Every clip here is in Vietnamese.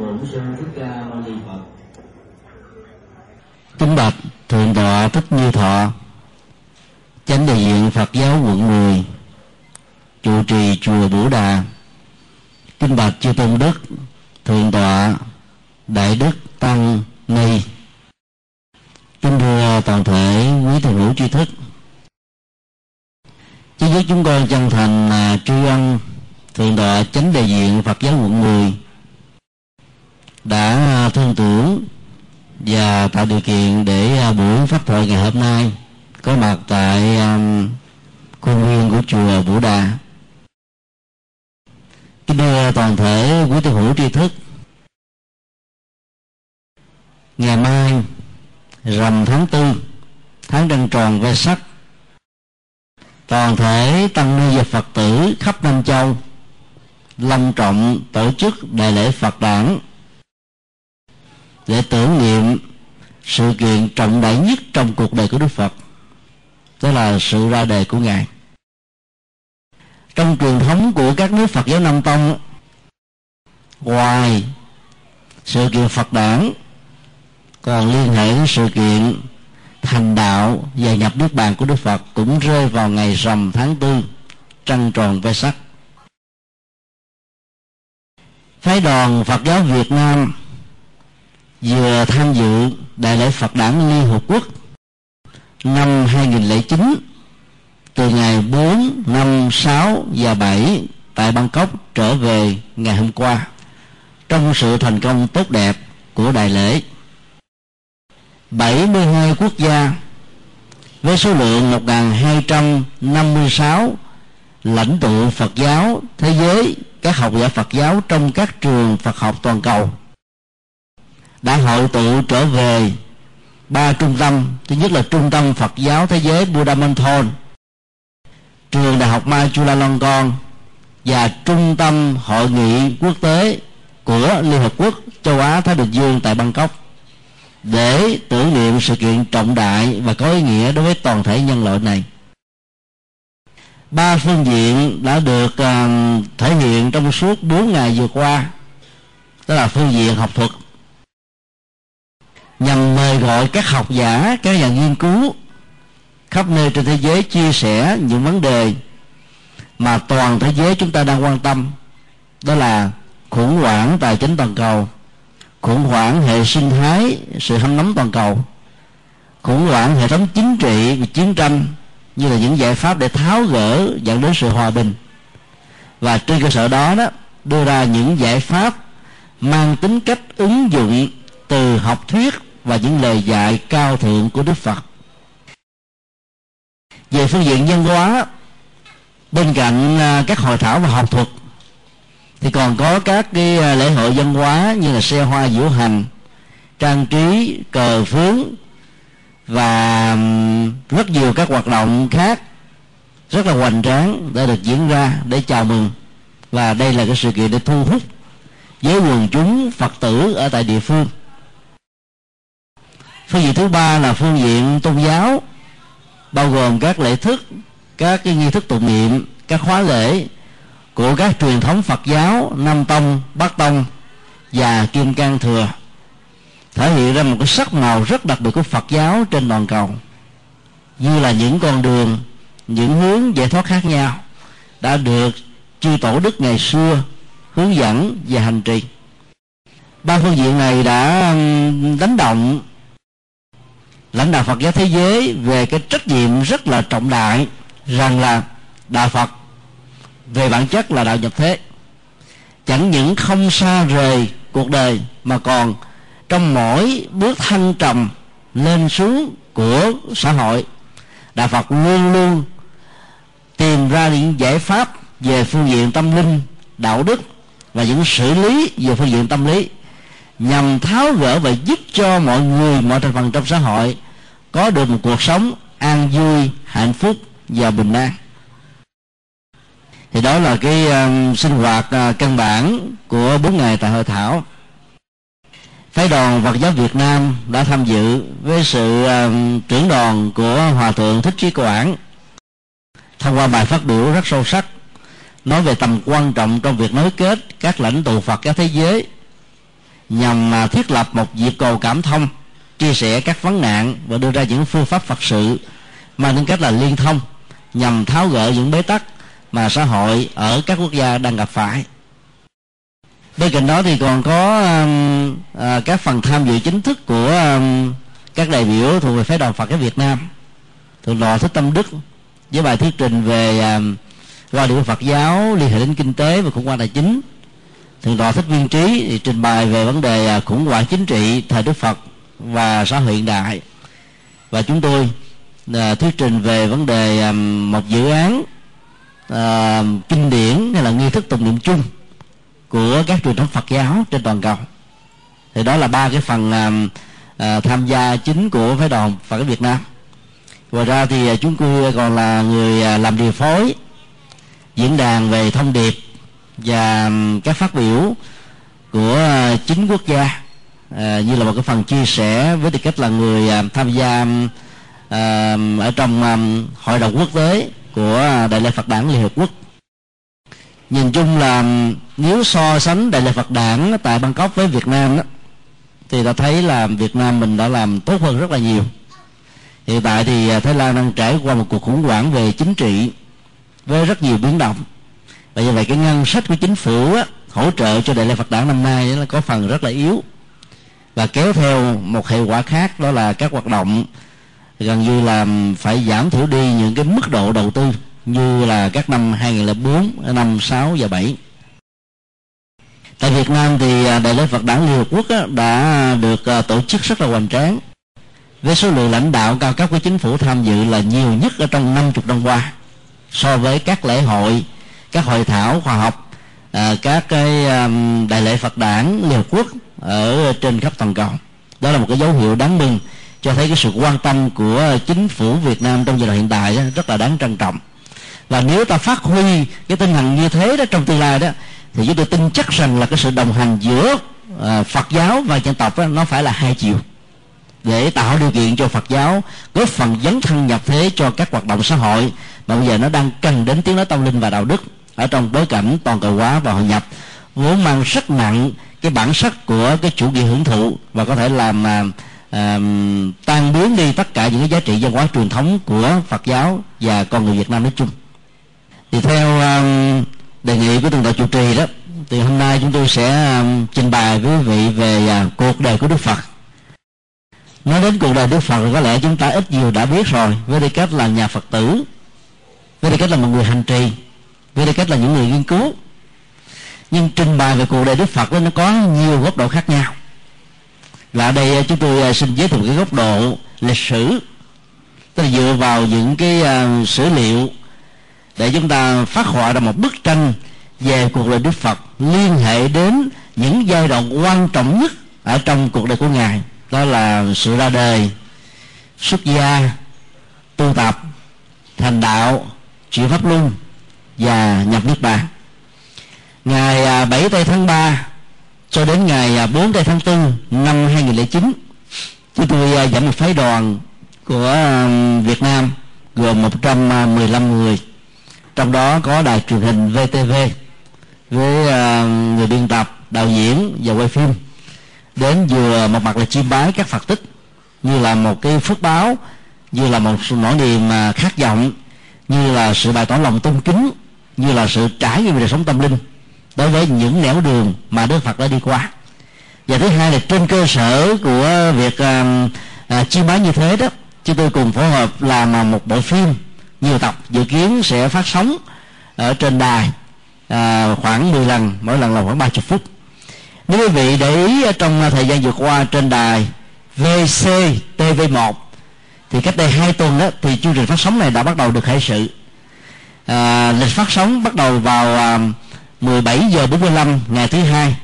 bổn sư thích ca mâu ni phật. Kính bạch thượng tọa thích như thọ, chánh đại diện phật giáo quận 10 trụ trì chùa bửu đà. Kính bạch chư tôn đức, thượng tọa đại đức tăng ni. Kính thưa toàn thể quý thầy hữu tri thức Chứ với chúng con chân thành à, tri ân, Thượng tọa chánh đại diện Phật giáo quận 10 đã à, thương tưởng Và tạo điều kiện để à, buổi pháp thoại ngày hôm nay Có mặt tại à, khuôn viên của chùa Vũ Đà. Kính thưa toàn thể quý tiêu hữu tri thức, Ngày mai, rằm tháng tư, tháng trăng tròn ve sắc, toàn thể tăng ni và phật tử khắp nam châu long trọng tổ chức đại lễ phật đản để tưởng niệm sự kiện trọng đại nhất trong cuộc đời của đức phật, đó là sự ra đề của ngài. Trong truyền thống của các nước phật giáo nam tông, ngoài sự kiện phật đản, còn liên hệ đến sự kiện thành đạo và nhập nước bàn của đức phật cũng rơi vào ngày rằm tháng tư, trăng tròn ve sắc. Phái đoàn phật giáo việt nam vừa tham dự đại lễ phật đản liên hợp quốc năm 2009 từ ngày 4, 5, 6 và 7 tại Bangkok trở về ngày hôm qua trong sự thành công tốt đẹp của đại lễ. 72 quốc gia với số lượng 1256 lãnh tụ Phật giáo thế giới các học giả Phật giáo trong các trường Phật học toàn cầu đã hội tụ trở về ba trung tâm thứ nhất là trung tâm Phật giáo thế giới Buddha Thôn, trường đại học Ma Chulalongkorn và trung tâm hội nghị quốc tế của Liên Hợp Quốc châu Á Thái Bình Dương tại Bangkok để tưởng niệm sự kiện trọng đại và có ý nghĩa đối với toàn thể nhân loại này. Ba phương diện đã được uh, thể hiện trong suốt bốn ngày vừa qua đó là phương diện học thuật nhằm mời gọi các học giả, các nhà nghiên cứu khắp nơi trên thế giới chia sẻ những vấn đề mà toàn thế giới chúng ta đang quan tâm. Đó là khủng hoảng tài chính toàn cầu, khủng hoảng hệ sinh thái, sự hâm nóng toàn cầu, khủng hoảng hệ thống chính trị và chiến tranh như là những giải pháp để tháo gỡ, dẫn đến sự hòa bình. Và trên cơ sở đó đó, đưa ra những giải pháp mang tính cách ứng dụng từ học thuyết và những lời dạy cao thượng của Đức Phật. Về phương diện nhân hóa, bên cạnh à, các hội thảo và học thuật, thì còn có các cái à, lễ hội văn hóa như là xe hoa diễu hành, trang trí, cờ phướng và rất nhiều các hoạt động khác rất là hoành tráng đã được diễn ra để chào mừng. Và đây là cái sự kiện để thu hút với quần chúng phật tử ở tại địa phương phương diện thứ ba là phương diện tôn giáo bao gồm các lễ thức các cái nghi thức tụng niệm các khóa lễ của các truyền thống Phật giáo Nam Tông, Bắc Tông và Kim Cang Thừa. Thể hiện ra một cái sắc màu rất đặc biệt của Phật giáo trên toàn cầu như là những con đường những hướng giải thoát khác nhau đã được chư tổ đức ngày xưa hướng dẫn và hành trì. Ba phương diện này đã đánh động lãnh đạo Phật giáo thế giới về cái trách nhiệm rất là trọng đại rằng là đạo Phật về bản chất là đạo nhập thế. Chẳng những không xa rời cuộc đời mà còn trong mỗi bước thăng trầm lên xuống của xã hội, đạo phật luôn luôn tìm ra những giải pháp về phương diện tâm linh, đạo đức và những xử lý về phương diện tâm lý nhằm tháo gỡ và giúp cho mọi người mọi thành phần trong xã hội có được một cuộc sống an vui hạnh phúc và bình an. Thì đó là cái uh, sinh hoạt uh, căn bản của bốn ngày tại hội thảo. Phái đoàn Phật giáo Việt Nam đã tham dự với sự uh, trưởng đoàn của hòa thượng thích trí quảng thông qua bài phát biểu rất sâu sắc nói về tầm quan trọng trong việc nối kết các lãnh tụ Phật các thế giới nhằm thiết lập một dịp cầu cảm thông chia sẻ các vấn nạn và đưa ra những phương pháp phật sự mang tính cách là liên thông nhằm tháo gỡ những bế tắc mà xã hội ở các quốc gia đang gặp phải. Bên cạnh đó thì còn có um, à, các phần tham dự chính thức của um, các đại biểu thuộc về phái đoàn Phật giáo Việt Nam thuộc lò thích tâm đức với bài thuyết trình về um, quan điểm Phật giáo liên hệ đến kinh tế và khủng hoảng tài chính thượng tọa thích viên trí thì trình bày về vấn đề à, khủng hoảng chính trị thời Đức Phật và xã hội hiện đại. Và chúng tôi à, thuyết trình về vấn đề à, một dự án à, kinh điển hay là nghi thức tụng niệm chung của các truyền thống Phật giáo trên toàn cầu. Thì đó là ba cái phần à, à, tham gia chính của phái đoàn Phật giáo Việt Nam. Ngoài ra thì chúng tôi còn là người làm điều phối diễn đàn về thông điệp và các phát biểu của à, chính quốc gia. À, như là một cái phần chia sẻ với tư cách là người à, tham gia ở trong hội đồng quốc tế của đại lễ Phật đản Liên Hợp Quốc. Nhìn chung là, nếu so sánh đại lễ Phật đản tại Bangkok với Việt Nam đó thì ta thấy là Việt Nam mình đã làm tốt hơn rất là nhiều. Hiện tại thì Thái Lan đang trải qua một cuộc khủng hoảng về chính trị với rất nhiều biến động và như vậy cái ngân sách của chính phủ á, hỗ trợ cho đại lễ Phật đản năm nay là có phần rất là yếu và kéo theo một hệ quả khác đó là các hoạt động gần như là phải giảm thiểu đi những cái mức độ đầu tư như là các năm 2004, năm 6 và 7. Tại Việt Nam thì à, Đại lễ Phật đản Liên Hợp Quốc đã được à, tổ chức rất là hoành tráng với số lượng lãnh đạo cao cấp của chính phủ tham dự là nhiều nhất ở trong 50 năm qua so với các lễ hội, các hội thảo khoa học, à, các cái đại lễ Phật đản Liên Hợp Quốc ở trên khắp toàn cầu. Đó là một cái dấu hiệu đáng mừng cho thấy cái sự quan tâm của chính phủ Việt Nam trong giai đoạn hiện tại rất là đáng trân trọng. Và nếu ta phát huy cái tinh thần như thế đó trong tương lai đó thì chúng tôi tin chắc rằng là cái sự đồng hành giữa uh, Phật giáo và dân tộc đó, nó phải là hai chiều. Để tạo điều kiện cho Phật giáo góp phần dấn thân nhập thế cho các hoạt động xã hội. Mà bây giờ nó đang cần đến tiếng nói tâm linh và đạo đức ở trong bối cảnh toàn cầu hóa và hội nhập vốn mang rất nặng cái bản sắc của cái chủ nghĩa hưởng thụ và có thể làm uh, tan biến đi tất cả những cái giá trị văn hóa truyền thống của Phật giáo và con người Việt Nam nói chung. Thì theo um, đề nghị của từng đạo chủ trì đó thì hôm nay chúng tôi sẽ um, trình bày với quý vị về uh, cuộc đời của Đức Phật. Nói đến cuộc đời Đức Phật có lẽ chúng ta ít nhiều đã biết rồi với tư cách là nhà Phật tử với tư cách là một người hành trì với tư cách là những người nghiên cứu. Nhưng trình bày về cuộc đời Đức Phật đó, nó có nhiều góc độ khác nhau. Và ở đây à, chúng tôi à, xin giới thiệu cái góc độ lịch sử. Tức là dựa vào những cái uh, sử liệu để chúng ta phát họa ra một bức tranh về cuộc đời Đức Phật liên hệ đến những giai đoạn quan trọng nhất ở trong cuộc đời của ngài. Đó là sự ra đời xuất gia tu tập thành đạo chuyển pháp luân và nhập nước bàn ngày à, 7 tây tháng 3 cho đến ngày à, 4 tây tháng 4 năm 2009 chúng tôi à, dẫn một phái đoàn của Việt Nam gồm 115 người. Trong đó có đài truyền hình VTV với người biên tập, đạo diễn và quay phim. Đến vừa một mặt là chiêm bái các phật tích, như là một cái phước báo, như là một nỗi niềm khát vọng, như là sự bày tỏ lòng tôn kính như là sự trải nghiệm đời sống tâm linh đối với những nẻo đường mà Đức Phật đã đi qua. Và thứ hai là trên cơ sở của việc à, à, chiêm bái như thế đó chúng tôi cùng phối hợp làm à, một bộ phim nhiều tập dự kiến sẽ phát sóng ở trên đài à, khoảng 10 lần mỗi lần là khoảng 30 phút. Nếu quý vị để ý trong à, thời gian vừa qua trên đài VCTV1 thì cách đây hai tuần đó thì chương trình phát sóng này đã bắt đầu được khởi sự à, lịch phát sóng bắt đầu vào à, 17 giờ 45 ngày thứ hai.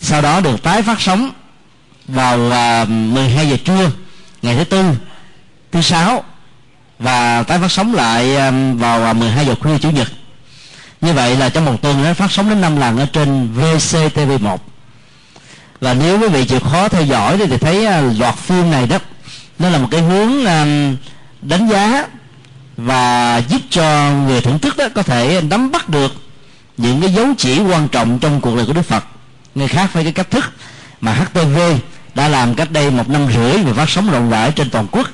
Sau đó được tái phát sóng vào à, 12 giờ trưa ngày thứ tư thứ sáu và tái phát sóng lại à, vào à, 12 giờ khuya chủ nhật. Như vậy là trong một tuần nó phát sóng đến 5 lần ở trên VCTV1 và nếu quý vị chịu khó theo dõi thì thấy à, loạt phim này đó nó là một cái hướng đánh giá và giúp cho người thưởng thức đó có thể nắm bắt được những cái dấu chỉ quan trọng trong cuộc đời của Đức Phật. Người khác với cái cách thức mà HTV đã làm cách đây một năm rưỡi và phát sóng rộng rãi trên toàn quốc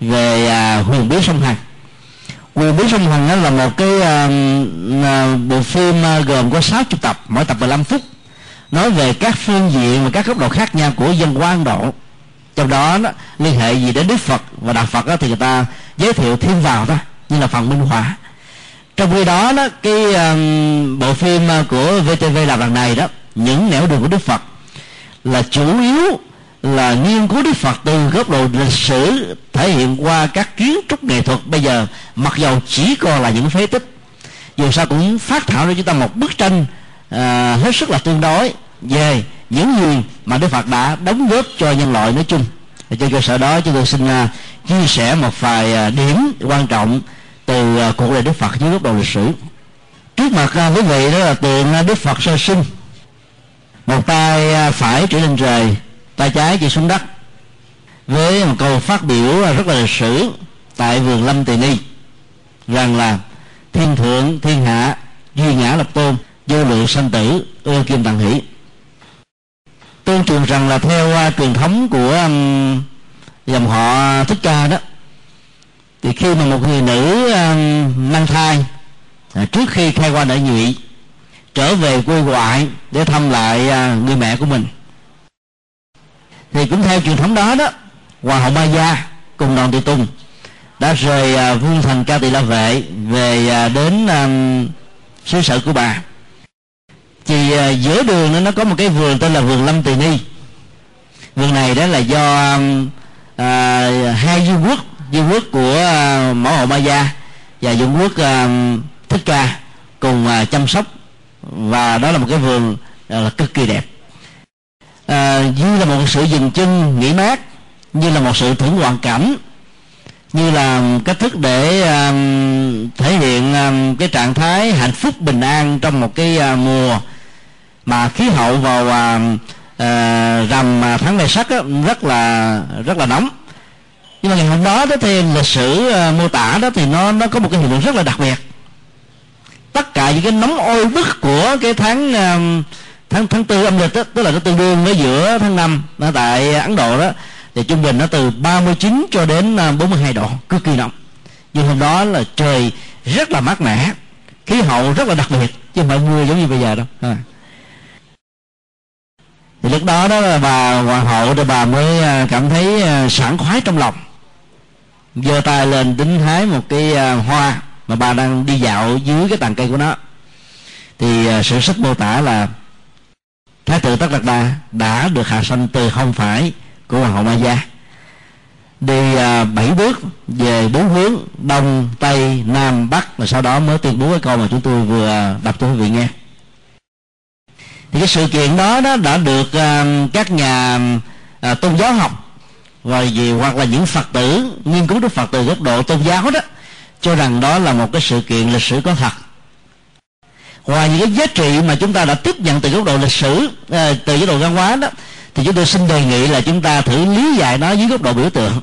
về à, huyền bí sông Hằng. Huyền bí sông Hằng là một cái uh, bộ phim à, gồm có 60 tập mỗi tập 15 phút nói về các phương diện và các góc độ khác nhau của dân quan Ấn Độ trong đó, đó liên hệ gì đến Đức Phật và Đạo Phật đó, thì người ta giới thiệu thêm vào đó như là phần minh họa. Trong khi đó đó cái um, bộ phim ờ, của VTV làm lần này đó những nẻo đường của Đức Phật là chủ yếu là nghiên cứu Đức Phật từ góc độ lịch sử thể hiện qua các kiến trúc nghệ thuật. Bây giờ mặc dầu chỉ còn là những phế tích dù sao cũng phát thảo ra chúng ta một bức tranh à, hết sức là tương đối. Về những gì mà Đức Phật đã đóng góp cho nhân loại nói chung. Và trên cơ sở đó, chúng tôi xin à, chia sẻ một vài à, điểm quan trọng từ à, cuộc đời Đức Phật dưới góc độ lịch sử. Trước mặt quý vị đó là tượng Đức Phật sơ sinh. Một tay phải chỉ lên trời, tay trái chỉ xuống đất, với một câu phát biểu rất là lịch sử tại vườn lâm tỳ ni, rằng là thiên thượng, thiên hạ, duy ngã lập tôn, vô lượng sanh tử, ưa kim tặng hỷ tương truyền rằng là theo uh, truyền thống của um, dòng họ thích ca đó thì khi mà một người nữ um, mang thai à, trước khi khai qua đại nhụy trở về quê ngoại để thăm lại uh, người mẹ của mình. Thì cũng theo truyền thống đó đó hoàng hậu ma gia cùng đoàn tùy tùng đã rời uh, vương thành ca tỳ la vệ về uh, đến um, xứ sở của bà thì à, giữa đường đó, nó có một cái vườn tên là vườn lâm tỳ ni. Vườn này đó là do à, hai du quốc du quốc của à, mẫu hậu ma gia và du quốc à, thích ca cùng à, chăm sóc. Và đó là một cái vườn à, là cực kỳ đẹp. À, như là một sự dừng chân nghỉ mát như là một sự thưởng hoàn cảnh như là cách thức để um, thể hiện um, cái trạng thái hạnh phúc bình an trong một cái uh, mùa mà khí hậu vào à, à rằm à, tháng này sắc rất là rất là nóng. Nhưng mà ngày hôm đó đó thì lịch sử à, mô tả đó thì nó nó có một cái hiện tượng rất là đặc biệt. Tất cả những cái nóng oi bức của cái tháng à, tháng tháng tư âm lịch đó, tức là nó tương đương với giữa tháng năm tại Ấn Độ đó thì trung bình nó từ 39 cho đến à, 42 độ cực kỳ nóng. Nhưng hôm đó là trời rất là mát mẻ khí hậu rất là đặc biệt chứ không phải mưa giống như bây giờ đâu. À thì lúc đó đó là bà hoàng hậu thì bà mới à, cảm thấy à, sảng khoái trong lòng. Giơ tay lên đính hái một cái à, hoa mà bà đang đi dạo dưới cái tàn cây của nó. Thì sự sách mô tả là thái tử tất đạt đa đã được hạ sanh từ không phải của hoàng hậu ma gia. Đi bảy bước về bốn hướng, đông, tây, nam, bắc và sau đó mới tuyên bố cái câu mà chúng tôi vừa đọc cho quý vị nghe thì cái sự kiện đó đó đã được uh, các nhà uh, tôn giáo học. Và gì hoặc là những phật tử nghiên cứu đức phật từ góc độ tôn giáo đó cho rằng đó là một cái sự kiện lịch sử có thật. Ngoài những cái giá trị mà chúng ta đã tiếp nhận từ góc độ lịch sử uh, từ góc độ văn hóa đó thì chúng tôi xin đề nghị là chúng ta thử lý giải nó dưới góc độ biểu tượng.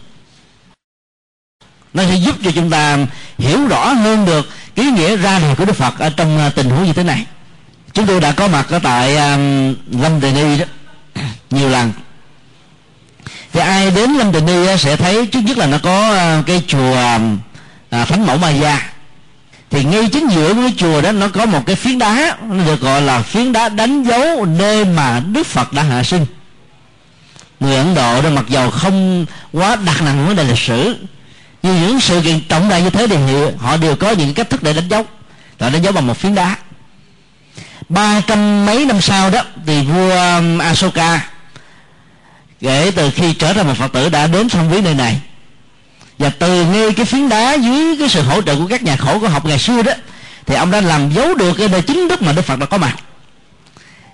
Nó sẽ giúp cho chúng ta hiểu rõ hơn được ý nghĩa ra đời của Đức Phật ở trong tình huống như thế này chúng tôi đã có mặt ở tại um, Lâm Đề y đó nhiều lần. Thì ai đến Lâm Đề y sẽ thấy trước nhất là nó có uh, cái chùa uh, Thánh Mẫu Ma Gia. Thì ngay chính giữa cái chùa đó nó có một cái phiến đá nó được gọi là phiến đá đánh dấu nơi mà đức phật đã hạ sinh. Người ấn độ đó mặc dầu không quá đặt nặng vấn đề lịch sử nhưng những sự kiện trọng đại như thế thì họ đều có những cách thức để đánh dấu. Họ đánh dấu bằng một phiến đá ba trăm mấy năm sau đó thì vua um, Asoka kể từ khi trở thành một phật tử đã đến thăm viếng nơi này. Và từ ngay cái phiến đá dưới cái sự hỗ trợ của các nhà khổ của học ngày xưa đó thì ông đã làm dấu được cái nơi chính đức mà đức phật đã có mặt.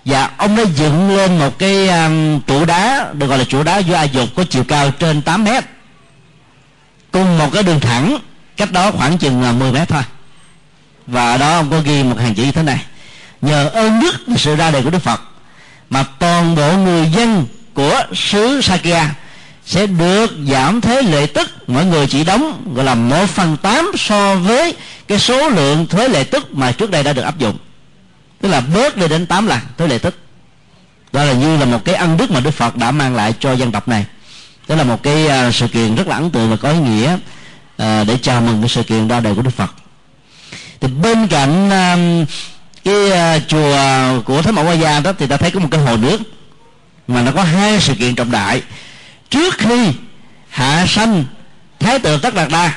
Và ông đã dựng lên một cái um, trụ đá được gọi là trụ đá do a dục có chiều cao trên 8 mét cùng một cái đường thẳng cách đó khoảng chừng uh, 10 mét thôi. Và ở đó ông có ghi một hàng chữ như thế này nhờ ơn đức, sự ra đời của đức phật, mà toàn bộ người dân của xứ Sakya sẽ được giảm thế lệ tức. Mọi người chỉ đóng, gọi là một phần tám so với cái số lượng thuế lệ tức mà trước đây đã được áp dụng. Tức là bớt đi đến 8 lần thuế lệ tức. Đó là như là một cái ân đức mà đức phật đã mang lại cho dân tộc này. Đó là một cái à, sự kiện rất là ấn tượng và có ý nghĩa à, để chào mừng cái sự kiện ra đời của đức phật. Thì bên cạnh à, cái uh, chùa của thánh mẫu Hoa gia đó thì ta thấy có một cái hồ nước mà nó có hai sự kiện trọng đại. Trước khi hạ sanh thái tử tất đạt đa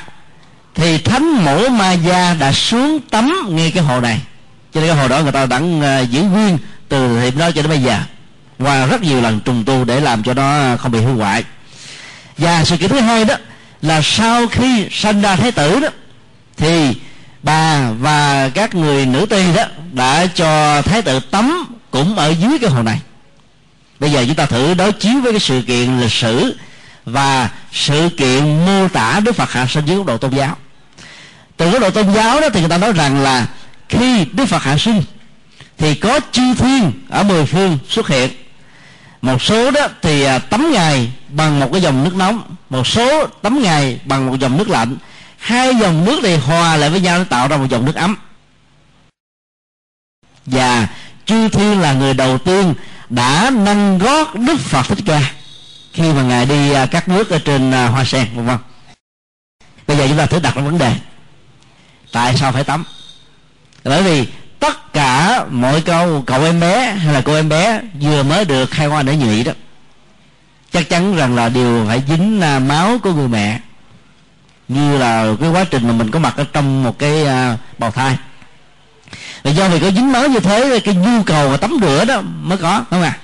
thì thánh mẫu ma gia đã xuống tắm ngay cái hồ này. Cho nên cái hồ đó người ta đã uh, à, giữ nguyên từ thời đó cho đến bây giờ. Và rất nhiều lần trùng tu để làm cho nó không bị hư hoại. Và sự kiện thứ hai đó là sau khi sanh ra thái tử đó thì bà và các người nữ tỳ đó đã cho thái tử tắm cũng ở dưới cái hồ này. Bây giờ chúng ta thử đối chiếu với cái sự kiện lịch sử và sự kiện mô tả đức phật hạ sinh dưới góc độ tôn giáo. Từ góc độ tôn giáo đó thì người ta nói rằng là khi đức phật hạ sinh thì có chư thiên ở mười phương xuất hiện. Một số đó thì à, tắm ngày bằng một cái dòng nước nóng, một số tắm ngày bằng một dòng nước lạnh hai dòng nước này hòa lại với nhau nó tạo ra một dòng nước ấm. Và chư thiên là người đầu tiên đã nâng gót đức phật thích ca khi mà ngài đi à, cắt nước ở trên à, hoa sen, vân vân. Bây giờ chúng ta thử đặt ra vấn đề. Tại sao phải tắm? Bởi vì tất cả mọi câu, cậu em bé hay là cô em bé vừa mới được khai hoa để nhụy đó, chắc chắn rằng là đều phải dính à, máu của người mẹ như là cái quá trình mà mình có mặt ở trong một cái à, bào thai. Và do vì có dính máu như thế cái nhu cầu mà tắm rửa đó mới có không à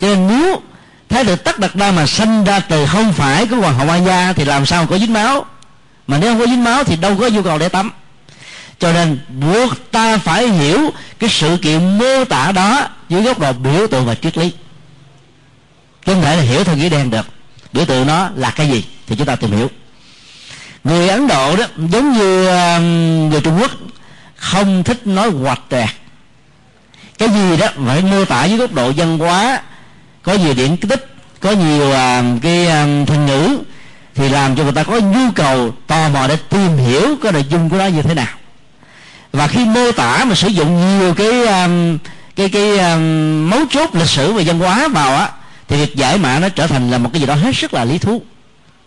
cho nên nếu thái được tất đặt ra mà sinh ra từ không phải của hoàng hậu An gia thì làm sao có dính máu? Mà nếu không có dính máu thì đâu có nhu cầu để tắm. Cho nên buộc ta phải hiểu cái sự kiện mô tả đó dưới góc độ biểu tượng và triết lý. Không thể là hiểu theo nghĩa đen được. Biểu tượng nó là cái gì thì chúng ta tìm hiểu người ấn độ đó giống như người trung quốc không thích nói hoạch toẹt cái gì đó phải mô tả dưới góc độ văn hóa có nhiều điển tích có nhiều à, cái um, ngữ thì làm cho người ta có nhu cầu tò mò để tìm hiểu cái nội dung của nó như thế nào. Và khi mô tả mà sử dụng nhiều cái à, cái cái um, mấu chốt lịch sử và văn hóa vào á thì việc giải mã nó trở thành là một cái gì đó hết sức là lý thú.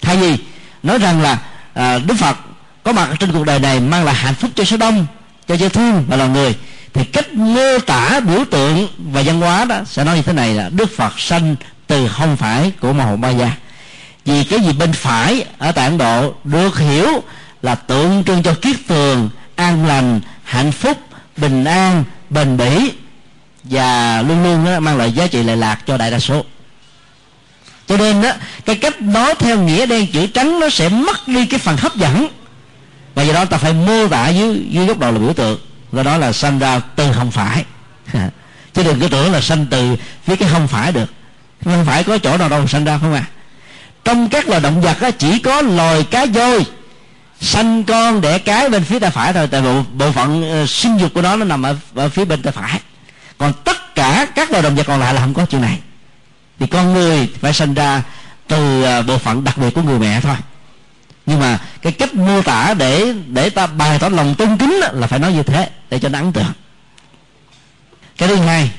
Thay vì nói rằng là à, đức phật có mặt trên cuộc đời này mang lại hạnh phúc cho số đông cho chư thương và loài người. Thì cách mô tả biểu tượng và văn hóa đó sẽ nói như thế này là đức phật sanh từ không phải của màu ba gia. Vì cái gì bên phải ở tại ấn độ được hiểu là tượng trưng cho kiết tường an lành hạnh phúc bình an bền bỉ và luôn luôn mang lại giá trị lệ lạc cho đại đa số cho nên đó cái cách nói theo nghĩa đen chữ trắng nó sẽ mất đi cái phần hấp dẫn. Và do đó ta phải mô tả dưới dưới góc độ là biểu tượng. Do đó là sanh ra từ không phải. Chứ đừng cứ tưởng là sanh từ phía cái không phải được. Không phải có chỗ nào đâu sanh ra không à trong các loài động vật á, chỉ có loài cá voi sanh con đẻ cái bên phía tay phải thôi. Tại bộ, bộ phận uh, sinh dục của nó nó nằm ở, ở phía bên tay phải. Còn tất cả các loài động vật còn lại là không có chuyện này thì con người phải sinh ra từ à, bộ phận đặc biệt của người mẹ thôi. Nhưng mà cái cách mô tả để để ta bày tỏ lòng tôn kính là phải nói như thế, để cho nó ấn tượng. Cái thứ hai,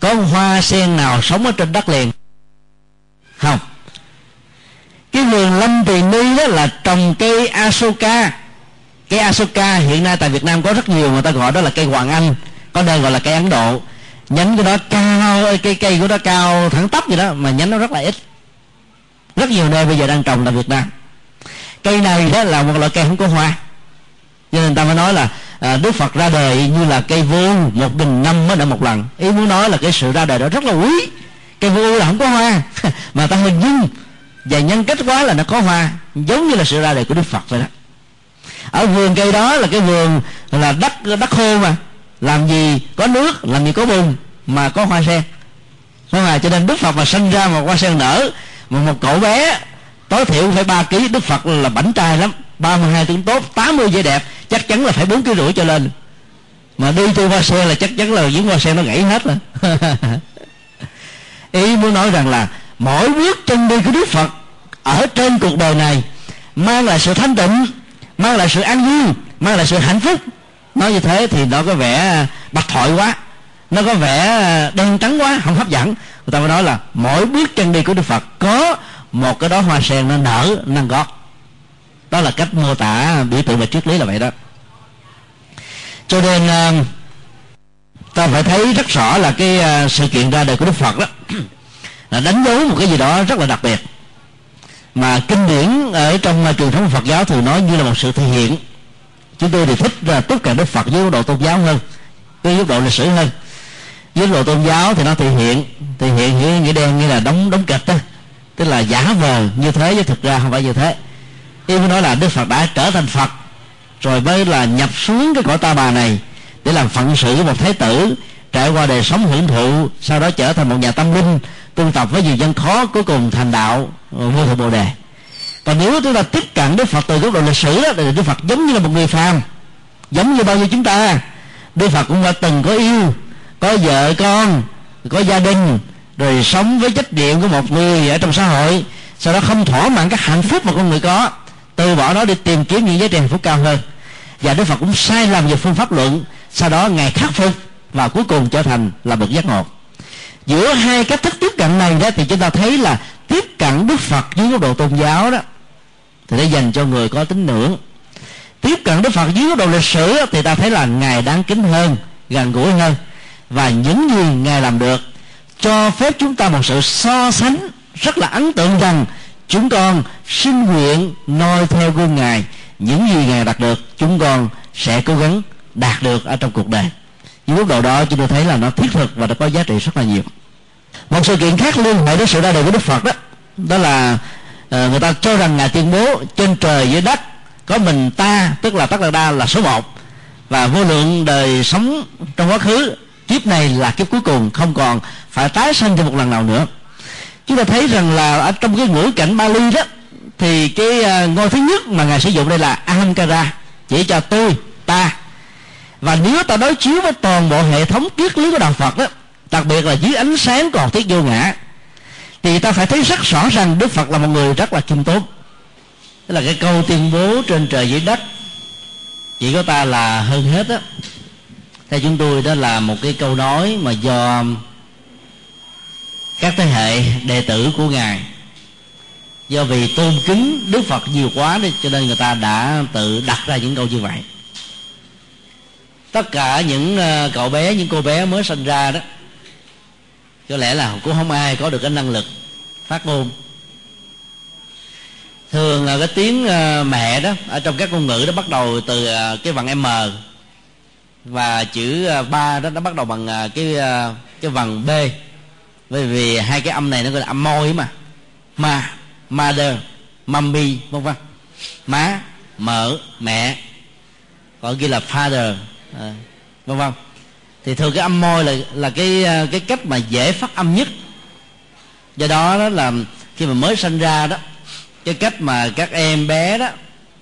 có hoa sen nào sống ở trên đất liền? Không. Cái vườn lâm tỳ ni đó là trồng cây asoka. Cây asoka hiện nay tại việt nam có rất nhiều, người ta gọi đó là cây hoàng anh, có nơi gọi là cây ấn độ nhánh của nó cao cây cây của nó cao thẳng tắp vậy đó mà nhánh nó rất là ít. Rất nhiều nơi bây giờ đang trồng tại việt nam. Cây này đó là một loại cây không có hoa. Cho nên ta mới nói là à, đức phật ra đời như là cây vô một nghìn năm mới nở một lần. Ý muốn nói là cái sự ra đời đó rất là quý. Cây vô là không có hoa mà ta hình dung và nhân cách quá là nó có hoa giống như là sự ra đời của đức phật vậy đó. Ở vườn cây đó là cái vườn là đất đất khô mà làm gì có nước, làm gì có bùn, mà có hoa sen. Không à cho nên đức phật mà sinh ra một hoa sen nở, mà một cậu bé tối thiểu phải ba ký. Đức phật là bảnh trai lắm, ba mươi hai tốt 80 vẻ đẹp, chắc chắn là phải bốn ký rưỡi trở lên. Mà đi theo hoa sen là chắc chắn là những hoa sen nó gãy hết rồi. Ý muốn nói rằng là mỗi bước chân đi của đức phật ở trên cuộc đời này mang lại sự thanh tịnh, mang lại sự an vui, mang lại sự hạnh phúc nói như thế thì nó có vẻ bạch thoại quá. Nó có vẻ đen trắng quá, không hấp dẫn. Người ta mới nói là mỗi bước chân đi của đức phật có một cái đó hoa sen nó nở nâng gót đó là cách mô tả biểu tượng và triết lý là vậy đó. Cho nên ờ, ta phải thấy rất rõ là cái ờ, sự kiện ra đời của đức phật đó là đánh dấu một cái gì đó rất là đặc biệt. Mà kinh điển ở trong ờ, truyền thống Phật giáo thường nói như là một sự thể hiện chúng tôi thì thích là tiếp cận Đức Phật với góc độ tôn giáo hơn với góc độ lịch sử hơn. Với góc độ tôn giáo thì nó thể hiện thể hiện nghĩa, nghĩa đen như là đóng đóng kịch đó tức là giả vờ như thế chứ thực ra không phải như thế. Ý muốn nói là Đức Phật đã trở thành Phật rồi mới là nhập xuống cái cõi ta bà này để làm phận sự của một thái tử trải qua đời sống hưởng thụ sau đó trở thành một nhà tâm linh tu tập với nhiều dân khó cuối cùng thành đạo vô thượng bồ đề còn nếu chúng ta tiếp cận đức phật từ góc độ lịch sử đó, thì đức phật giống như là một người phàm. Giống như bao nhiêu chúng ta. Đức phật cũng đã từng có yêu có vợ con có gia đình rồi sống với trách nhiệm của một người ở trong xã hội. Sau đó không thỏa mãn các hạnh phúc mà con người có từ bỏ nó đi tìm kiếm những giá trị hạnh phúc cao hơn. Và đức phật cũng sai lầm về phương pháp luận sau đó ngài khắc phục và cuối cùng trở thành là bậc giác ngộ. Giữa hai cách thức tiếp cận này đó thì chúng ta thấy là tiếp cận đức phật dưới góc độ tôn giáo đó thì để dành cho người có tín ngưỡng. Tiếp cận đức phật dưới góc độ lịch sử thì ta thấy là ngài đáng kính hơn, gần gũi hơn. Và những gì ngài làm được cho phép chúng ta một sự so sánh rất là ấn tượng rằng chúng con xin nguyện noi theo gương ngài. Những gì ngài đạt được, chúng con sẽ cố gắng đạt được ở trong cuộc đời. Những góc độ đó, chúng tôi thấy là nó thiết thực và nó có giá trị rất là nhiều. Một sự kiện khác liên hệ đến sự ra đời của đức phật đó đó là à, người ta cho rằng ngài tuyên bố trên trời dưới đất có mình ta tức là tất cả đa là số một và vô lượng đời sống trong quá khứ kiếp này là kiếp cuối cùng không còn phải tái sinh thêm một lần nào nữa. Chúng ta thấy rằng là ở trong cái ngữ cảnh Bali đó thì cái ờ, ngôi thứ nhất mà ngài sử dụng đây là ahamkara chỉ cho tôi ta. Và nếu ta đối chiếu với toàn bộ hệ thống triết lý của đạo phật đó đặc biệt là dưới ánh sáng còn thiết vô ngã thì ta phải thấy rất rõ rằng đức phật là một người rất là khiêm tốn. Tức là cái câu tuyên bố trên trời dưới đất chỉ có ta là hơn hết á. Theo chúng tôi đó là một cái câu nói mà do các thế hệ đệ tử của ngài, do vì tôn kính đức phật nhiều quá nên cho nên người ta đã tự đặt ra những câu như vậy. Tất cả những ờ, cậu bé, những cô bé mới sinh ra đó có lẽ là cũng không ai có được cái năng lực phát ngôn. Thường là cái tiếng ờ, mẹ đó, ở trong các ngôn ngữ đó bắt đầu từ ờ, cái vần m. Và chữ ờ, ba đó, nó bắt đầu bằng cái cái vần b. Bởi vì hai cái âm này nó gọi là âm môi mà. Ma, mother, mommy, vân vân. Má, mở, mẹ. Còn kia là father vân vân thì thường cái âm môi là là cái à, cái cách mà dễ phát âm nhất. Do đó đó là khi mà mới sinh ra đó cái cách mà các em bé đó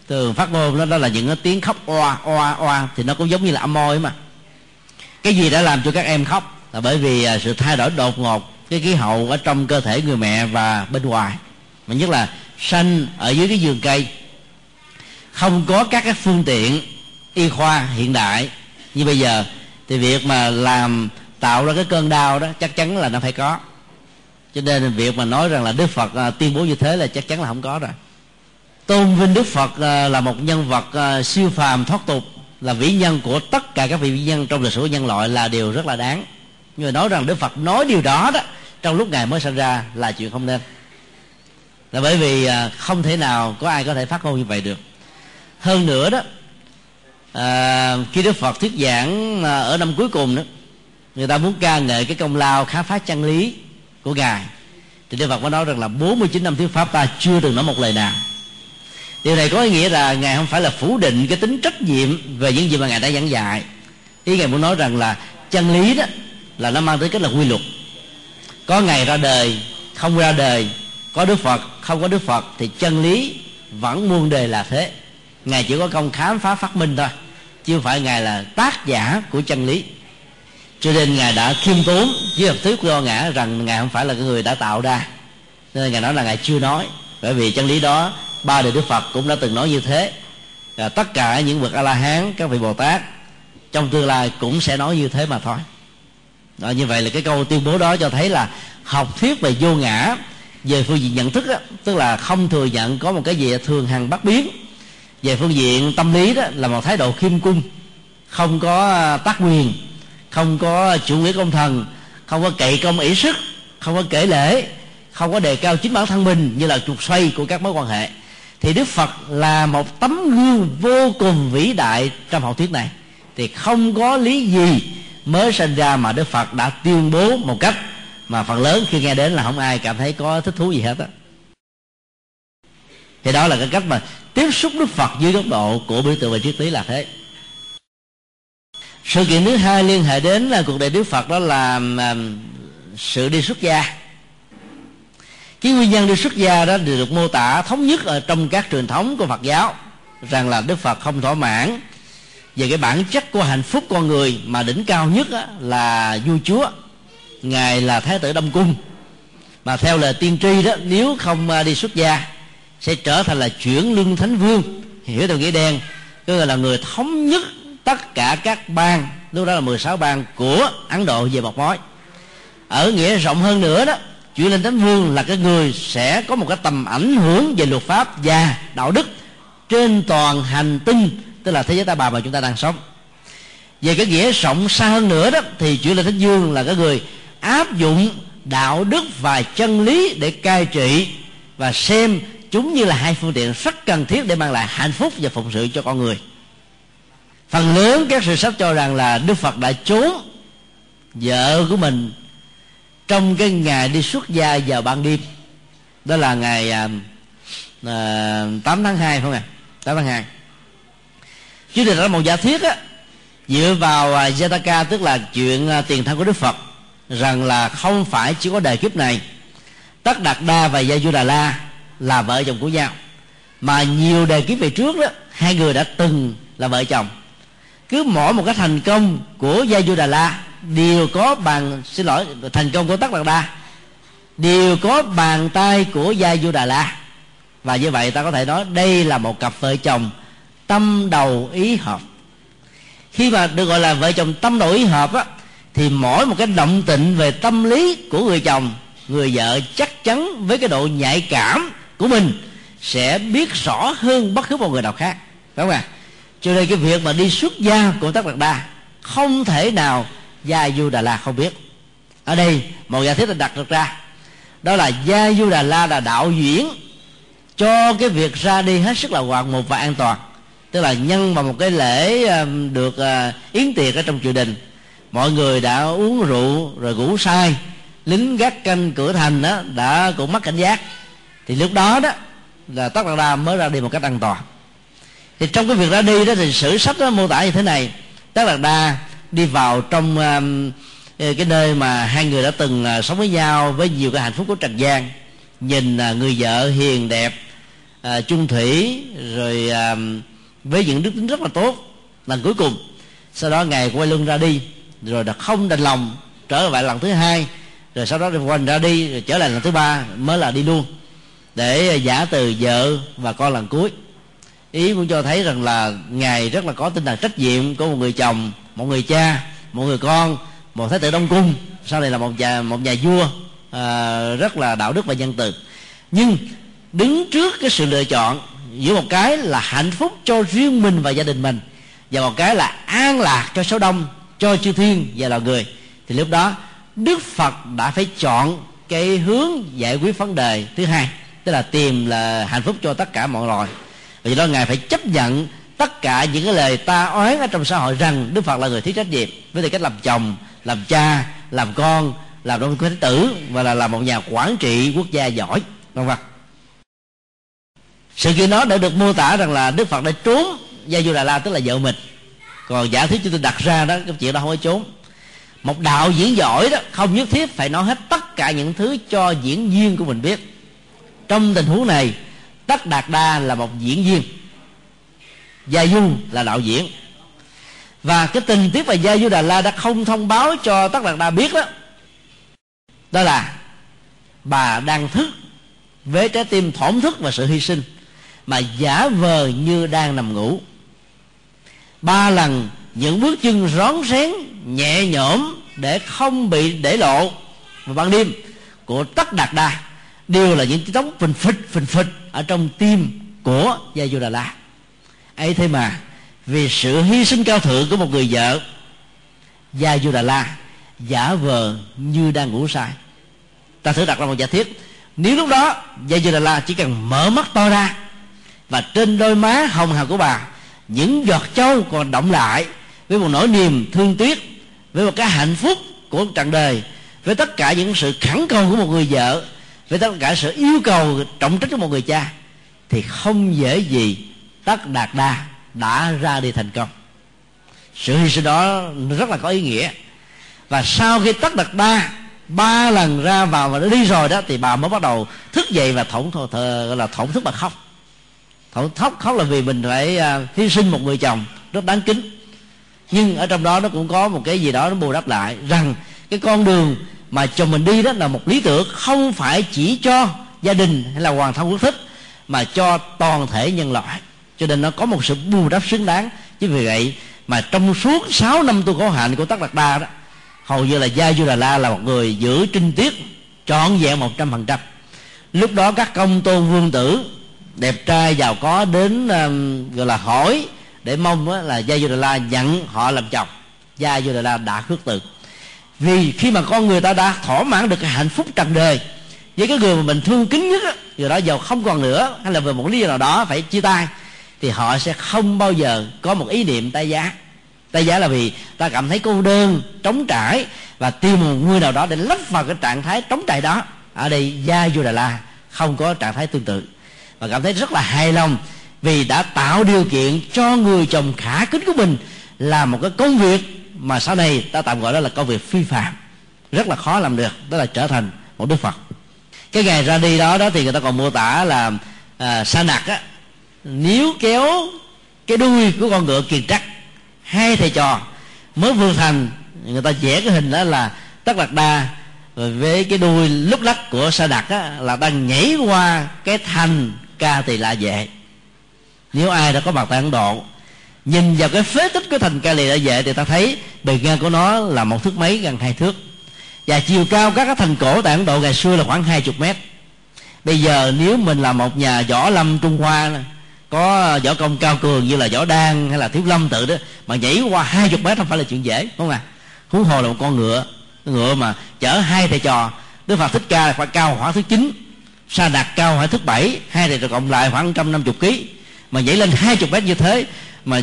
thường phát ngôn đó, đó là những cái tiếng khóc oa oa oa thì nó cũng giống như là âm môi mà. Cái gì đã làm cho các em khóc là bởi vì à, sự thay đổi đột ngột cái khí hậu ở trong cơ thể người mẹ và bên ngoài. Mà nhất là sanh ở dưới cái giường cây. Không có các cái phương tiện y khoa hiện đại. Như bây giờ thì việc mà làm tạo ra cái cơn đau đó chắc chắn là nó phải có. Cho nên việc mà nói rằng là đức phật à, tuyên bố như thế là chắc chắn là không có rồi. Tôn vinh đức phật à, là một nhân vật à, siêu phàm thoát tục là vĩ nhân của tất cả các vị vĩ nhân trong lịch sử nhân loại là điều rất là đáng. Nhưng mà nói rằng đức phật nói điều đó đó trong lúc ngài mới sinh ra là chuyện không nên. Là bởi vì à, không thể nào có ai có thể phát ngôn như vậy được. Hơn nữa đó à, khi đức phật thuyết giảng à, ở năm cuối cùng đó người ta muốn ca ngợi cái công lao khám phá chân lý của ngài. Thì đức phật mới nói rằng là 49 năm thuyết pháp ta chưa từng nói một lời nào. Điều này có ý nghĩa là ngài không phải là phủ định cái tính trách nhiệm về những gì mà ngài đã giảng dạy. Ý ngài muốn nói rằng là chân lý đó là nó mang tới cách là quy luật. Có ngày ra đời không ra đời có đức phật không có đức phật thì chân lý vẫn muôn đời là thế ngài chỉ có công khám phá phát minh thôi chứ không phải ngài là tác giả của chân lý. Cho nên ngài đã khiêm tốn với học thuyết do ngã rằng ngài không phải là cái người đã tạo ra. Nên ngài nói là ngài chưa nói bởi vì chân lý đó ba đời đức phật cũng đã từng nói như thế. Và tất cả những bậc a la hán các vị bồ tát trong tương lai cũng sẽ nói như thế mà thôi. Đó, như vậy là cái câu tuyên bố đó cho thấy là học thuyết về vô ngã về phương diện nhận thức đó, tức là không thừa nhận có một cái gì thường hằng bất biến về phương diện tâm lý đó là một thái độ khiêm cung, không có à, tác quyền, không có chủ nghĩa công thần, không có cậy công ý sức, không có kể lễ, không có đề cao chính bản thân mình như là trục xoay của các mối quan hệ. Thì đức phật là một tấm gương vô cùng vĩ đại trong học thuyết này. Thì không có lý gì mới sinh ra mà đức phật đã tuyên bố một cách mà phần lớn khi nghe đến là không ai cảm thấy có thích thú gì hết á thì đó là cái cách mà tiếp xúc đức phật dưới góc độ của biểu tượng về triết lý là thế. Sự kiện thứ hai liên hệ đến là cuộc đời đức phật, đó là sự đi xuất gia. Cái nguyên nhân đi xuất gia đó được mô tả thống nhất ở trong các truyền thống của phật giáo, rằng là đức phật không thỏa mãn về cái bản chất của hạnh phúc con người, mà đỉnh cao nhất là vua chúa, ngài là thái tử đông cung. Mà theo lời tiên tri đó, nếu không à, đi xuất gia sẽ trở thành là chuyển lương thánh vương. Hiểu theo nghĩa đen, tức là người thống nhất tất cả các bang, lúc đó là 16 bang của Ấn Độ về một mối ở nghĩa rộng hơn nữa đó, chuyển lên thánh vương là cái người sẽ có một cái tầm ảnh hưởng về luật pháp và đạo đức trên toàn hành tinh, tức là thế giới ta bà mà chúng ta đang sống. Về cái nghĩa rộng xa hơn nữa đó, thì chuyển lên thánh vương là cái người áp dụng đạo đức và chân lý để cai trị và xem chúng như là hai phương tiện rất cần thiết để mang lại hạnh phúc và phụng sự cho con người. Phần lớn các sự sách cho rằng là đức phật đã trốn vợ của mình trong cái ngày đi xuất gia vào ban đêm. Đó là ngày à, à, 8 tháng 2 không ạ? À? 8 tháng 2 chứ đề ra một giả thuyết á dựa vào à, Jataka tức là chuyện à, tiền thân của Đức Phật rằng là không phải chỉ có đời kiếp này Tất Đạt Đa và Gia Du Đà La là vợ chồng của nhau. Mà nhiều đề kiếp về trước đó, hai người đã từng là vợ chồng. Cứ mỗi một cái thành công của Gia Du Đà La, đều có bàn, xin lỗi, thành công của Tất Đạt Đa đều có bàn tay của Gia Du Đà La. Và như vậy ta có thể nói đây là một cặp vợ chồng tâm đầu ý hợp. Khi mà được gọi là vợ chồng tâm đầu ý hợp á, thì mỗi một cái động tịnh về tâm lý của người chồng, người vợ chắc chắn với cái độ nhạy cảm của mình sẽ biết rõ hơn bất cứ một người nào khác. Phải không ạ? À? cho nên cái việc mà đi xuất gia của tất đạt đa không thể nào gia du đà la không biết. Ở đây, một giả thiết đã đặt ra. Đó là gia du đà la là đạo diễn cho cái việc ra đi hết sức là hoàn một và an toàn. Tức là nhân vào một cái lễ được ờ, yến tiệc ở trong triều đình, mọi người đã uống rượu rồi ngủ sai lính gác canh cửa thành đó đã cũng mất cảnh giác thì lúc đó đó là tất đạt đa mới ra đi một cách an toàn. Thì trong cái việc ra đi đó thì sử sách nó mô tả như thế này. Tất đạt đa đi vào trong um, ờ, cái nơi mà hai người đã từng uh, sống với nhau với nhiều cái hạnh phúc của trần gian. Nhìn uh, người vợ hiền đẹp uh, chung thủy rồi uh, với những đức tính rất là tốt. Lần cuối cùng sau đó ngày quay lưng ra đi rồi đã không đành lòng trở lại lần thứ hai rồi sau đó quay ra đi rồi trở lại lần thứ ba mới là đi luôn để à, giả từ vợ và con lần cuối. Ý cũng cho thấy rằng là ngài rất là có tinh thần trách nhiệm của một người chồng một người cha một người con một thái tử đông cung. Sau này là một nhà một nhà vua à, rất là đạo đức và nhân từ. Nhưng đứng trước cái sự lựa chọn giữa một cái là hạnh phúc cho riêng mình và gia đình mình và một cái là an lạc cho số đông cho chư thiên và loài người thì lúc đó đức phật đã phải chọn cái hướng giải quyết vấn đề thứ hai tức là tìm là hạnh phúc cho tất cả mọi loài. Vì đó, ngài phải chấp nhận tất cả những cái lời ta oán ở trong xã hội rằng đức phật là người thiếu trách nhiệm với tư cách làm chồng, làm cha, làm con, làm đông thái tử và là làm một nhà quản trị quốc gia giỏi, vân vân. Sự kiện đó đã được mô tả rằng là đức phật đã trốn gia du đà la, tức là vợ mình. Còn giả thuyết chúng tôi đặt ra đó, cái chuyện đó không có trốn. Một đạo diễn giỏi đó, không nhất thiết phải nói hết tất cả những thứ cho diễn viên của mình biết trong tình huống này, tất đạt đa là một diễn viên. Gia du là đạo diễn. Và cái tình tiết về gia du đà la đã không thông báo cho tất đạt đa biết đó đó là bà đang thức với trái tim thổn thức và sự hy sinh mà giả vờ như đang nằm ngủ. Ba lần những bước chân rón rén, nhẹ nhõm để không bị để lộ vào ban đêm của tất đạt đa đều là những tiếng trống phình phịch phình phịch ở trong tim của gia du đà la ấy thế mà, vì sự hy sinh cao thượng của một người vợ gia du đà la giả vờ như đang ngủ say. Ta thử đặt ra một giả thiết. Nếu lúc đó gia du đà la chỉ cần mở mắt to ra và trên đôi má hồng hào của bà, những giọt châu còn động lại với một nỗi niềm thương tiếc, với một cái hạnh phúc của trần đời, với tất cả những sự khẳng cầu của một người vợ với tất cả sự yêu cầu trọng trách của một người cha thì không dễ gì tất đạt đa đã ra đi thành công. Sự hy sinh đó rất là có ý nghĩa. Và sau khi tất đạt đa ba lần ra vào và đi rồi đó thì bà mới bắt đầu thức dậy và thổn thờ, gọi là thổn thức mà khóc. Thổn thóc khóc là vì mình phải uh, hy sinh một người chồng rất đáng kính. Nhưng ở trong đó nó cũng có một cái gì đó nó bù đắp lại rằng cái con đường mà chồng mình đi đó là một lý tưởng không phải chỉ cho gia đình hay là hoàn thân quốc thích mà cho toàn thể nhân loại. Cho nên nó có một sự bù đắp xứng đáng. Chứ vì vậy mà trong suốt 6 năm tu khổ hạnh của tất đạt đa đó hầu như là gia du đà la là một người giữ trinh tiết trọn vẹn một trăm phần trăm. Lúc đó các công tôn vương tử đẹp trai giàu có đến um, gọi là hỏi để mong là gia du đà la nhận họ làm chồng. Gia du đà la đã khước từ vì khi mà con người ta đã thỏa mãn được cái hạnh phúc trần đời, với cái người mà mình thương kính nhất người đó giàu không còn nữa, hay là về một lý do nào đó phải chia tay, thì họ sẽ không bao giờ có một ý niệm tay giá. Tay giá là vì ta cảm thấy cô đơn, trống trải, và tìm một người nào đó để lấp vào cái trạng thái trống trải đó. Ở đây, gia vô đà la không có trạng thái tương tự. Và cảm thấy rất là hài lòng vì đã tạo điều kiện cho người chồng khả kính của mình làm một cái công việc mà sau này ta tạm gọi đó là công việc phi phạm. Rất là khó làm được đó là trở thành một đức phật. Cái ngày ra đi đó đó thì người ta còn mô tả là à, sa nặc á nếu kéo cái đuôi của con ngựa kiền trắc hai thầy trò mới vương thành. Người ta vẽ cái hình đó là tất lạc đa với cái đuôi lúc lắc của sa đặc á, là đang nhảy qua cái thành ca tỳ lạ vệ. Nếu ai đã có mặt tại ấn độ nhìn vào cái phế tích của thành ca lì đã vệ thì ta thấy bề ngang của nó là một thước mấy gần hai thước. Và chiều cao các cái thành cổ tại ấn độ ngày xưa là khoảng hai chục mét. Bây giờ nếu mình là một nhà võ lâm trung hoa, có võ công cao cường như là võ đan hay là thiếu lâm tự đó, mà nhảy qua hai chục mét không phải là chuyện dễ, đúng không ạ? Huống hồ là một con ngựa ngựa mà chở hai thầy trò. Đức phật thích ca khoảng cao khoảng thứ chín, sa đạt cao khoảng thứ bảy, hai thầy trò cộng lại khoảng trăm năm chục ký. Mà nhảy lên hai chục mét như thế mà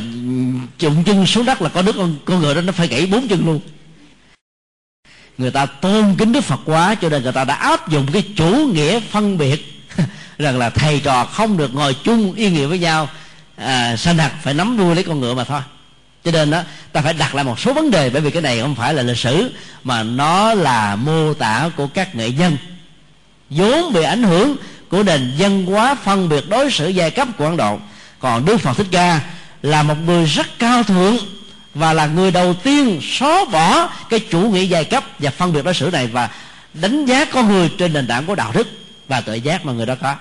trụng chân xuống đất là có đứa con, con ngựa đó nó phải gãy bốn chân luôn. Người ta tôn kính đức phật quá cho nên người ta đã áp dụng cái chủ nghĩa phân biệt. Rằng là thầy trò không được ngồi chung yên nghĩa với nhau. À, sanh hạt phải nắm đuôi lấy con ngựa mà thôi. Cho nên đó ta phải đặt lại một số vấn đề bởi vì cái này không phải là lịch sử mà nó là mô tả của các nghệ nhân. Vốn bị ảnh hưởng của nền dân hóa phân biệt đối xử giai cấp của ấn độ. Còn đức phật thích ca là một người rất cao thượng và là người đầu tiên xóa bỏ cái chủ nghĩa giai cấp và phân biệt đối xử này và đánh giá con người trên nền tảng của đạo đức và tự giác mà người đó có.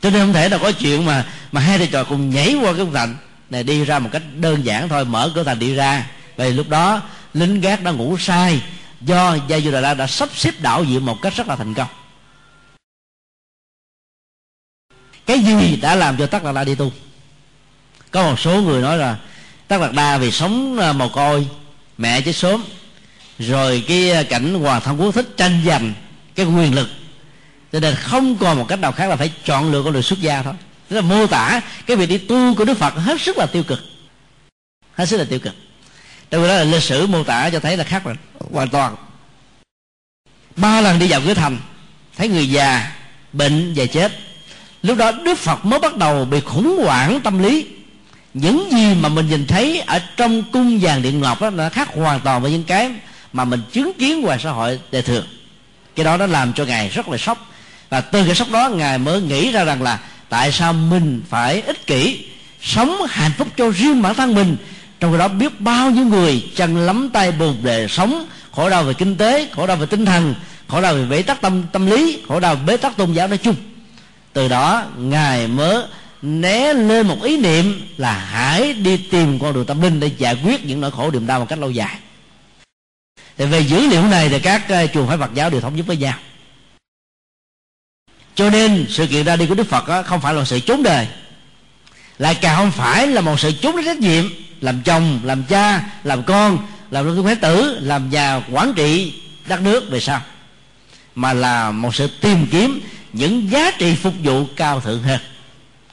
Cho nên không thể nào có chuyện mà mà hai thầy trò cùng nhảy qua cái thành này đi ra một cách đơn giản thôi, mở cửa thành đi ra. Vì lúc đó, lính gác đã ngủ sai do gia du đà la đã sắp xếp đạo diện một cách rất là thành công. Cái gì đã làm cho tất đạt la đi tu? Có một số người nói là tất đạt đa vì sống à, mồ côi, mẹ chết sớm. Rồi cái à, cảnh hoàng thân quốc thích tranh giành cái quyền lực. Cho nên không còn một cách nào khác là phải chọn lựa con đường xuất gia thôi. Tức là mô tả cái việc đi tu của đức phật hết sức là tiêu cực. Hết sức là tiêu cực. Trong đó là lịch sử mô tả cho thấy là khác rồi, hoàn toàn. Ba lần đi vào cửa thành, thấy người già, bệnh và chết. Lúc đó đức phật mới bắt đầu bị khủng hoảng tâm lý những gì mà mình nhìn thấy ở trong cung vàng điện ngọc đó, nó khác hoàn toàn với những cái mà mình chứng kiến ngoài xã hội đời thường. Cái đó nó làm cho ngài rất là sốc. Và từ cái sốc đó, ngài mới nghĩ ra rằng là tại sao mình phải ích kỷ, sống hạnh phúc cho riêng bản thân mình, trong khi đó biết bao nhiêu người chân lắm tay bùn để sống, khổ đau về kinh tế, khổ đau về tinh thần, khổ đau về bế tắc tâm tâm lý, khổ đau bế tắc tôn giáo nói chung. Từ đó, ngài mới né lên một ý niệm là hãy đi tìm con đường tâm linh để giải quyết những nỗi khổ niềm đau một cách lâu dài. Thì về dữ liệu này thì các ờ, chùa phái Phật giáo đều thống nhất với nhau. Cho nên sự kiện ra đi của Đức Phật không phải là sự trốn đời lại càng không phải là một sự trốn trách nhiệm, làm chồng, làm cha, làm con, làm đương thái tử, làm nhà quản trị đất nước về sau, mà là một sự tìm kiếm những giá trị phục vụ cao thượng hơn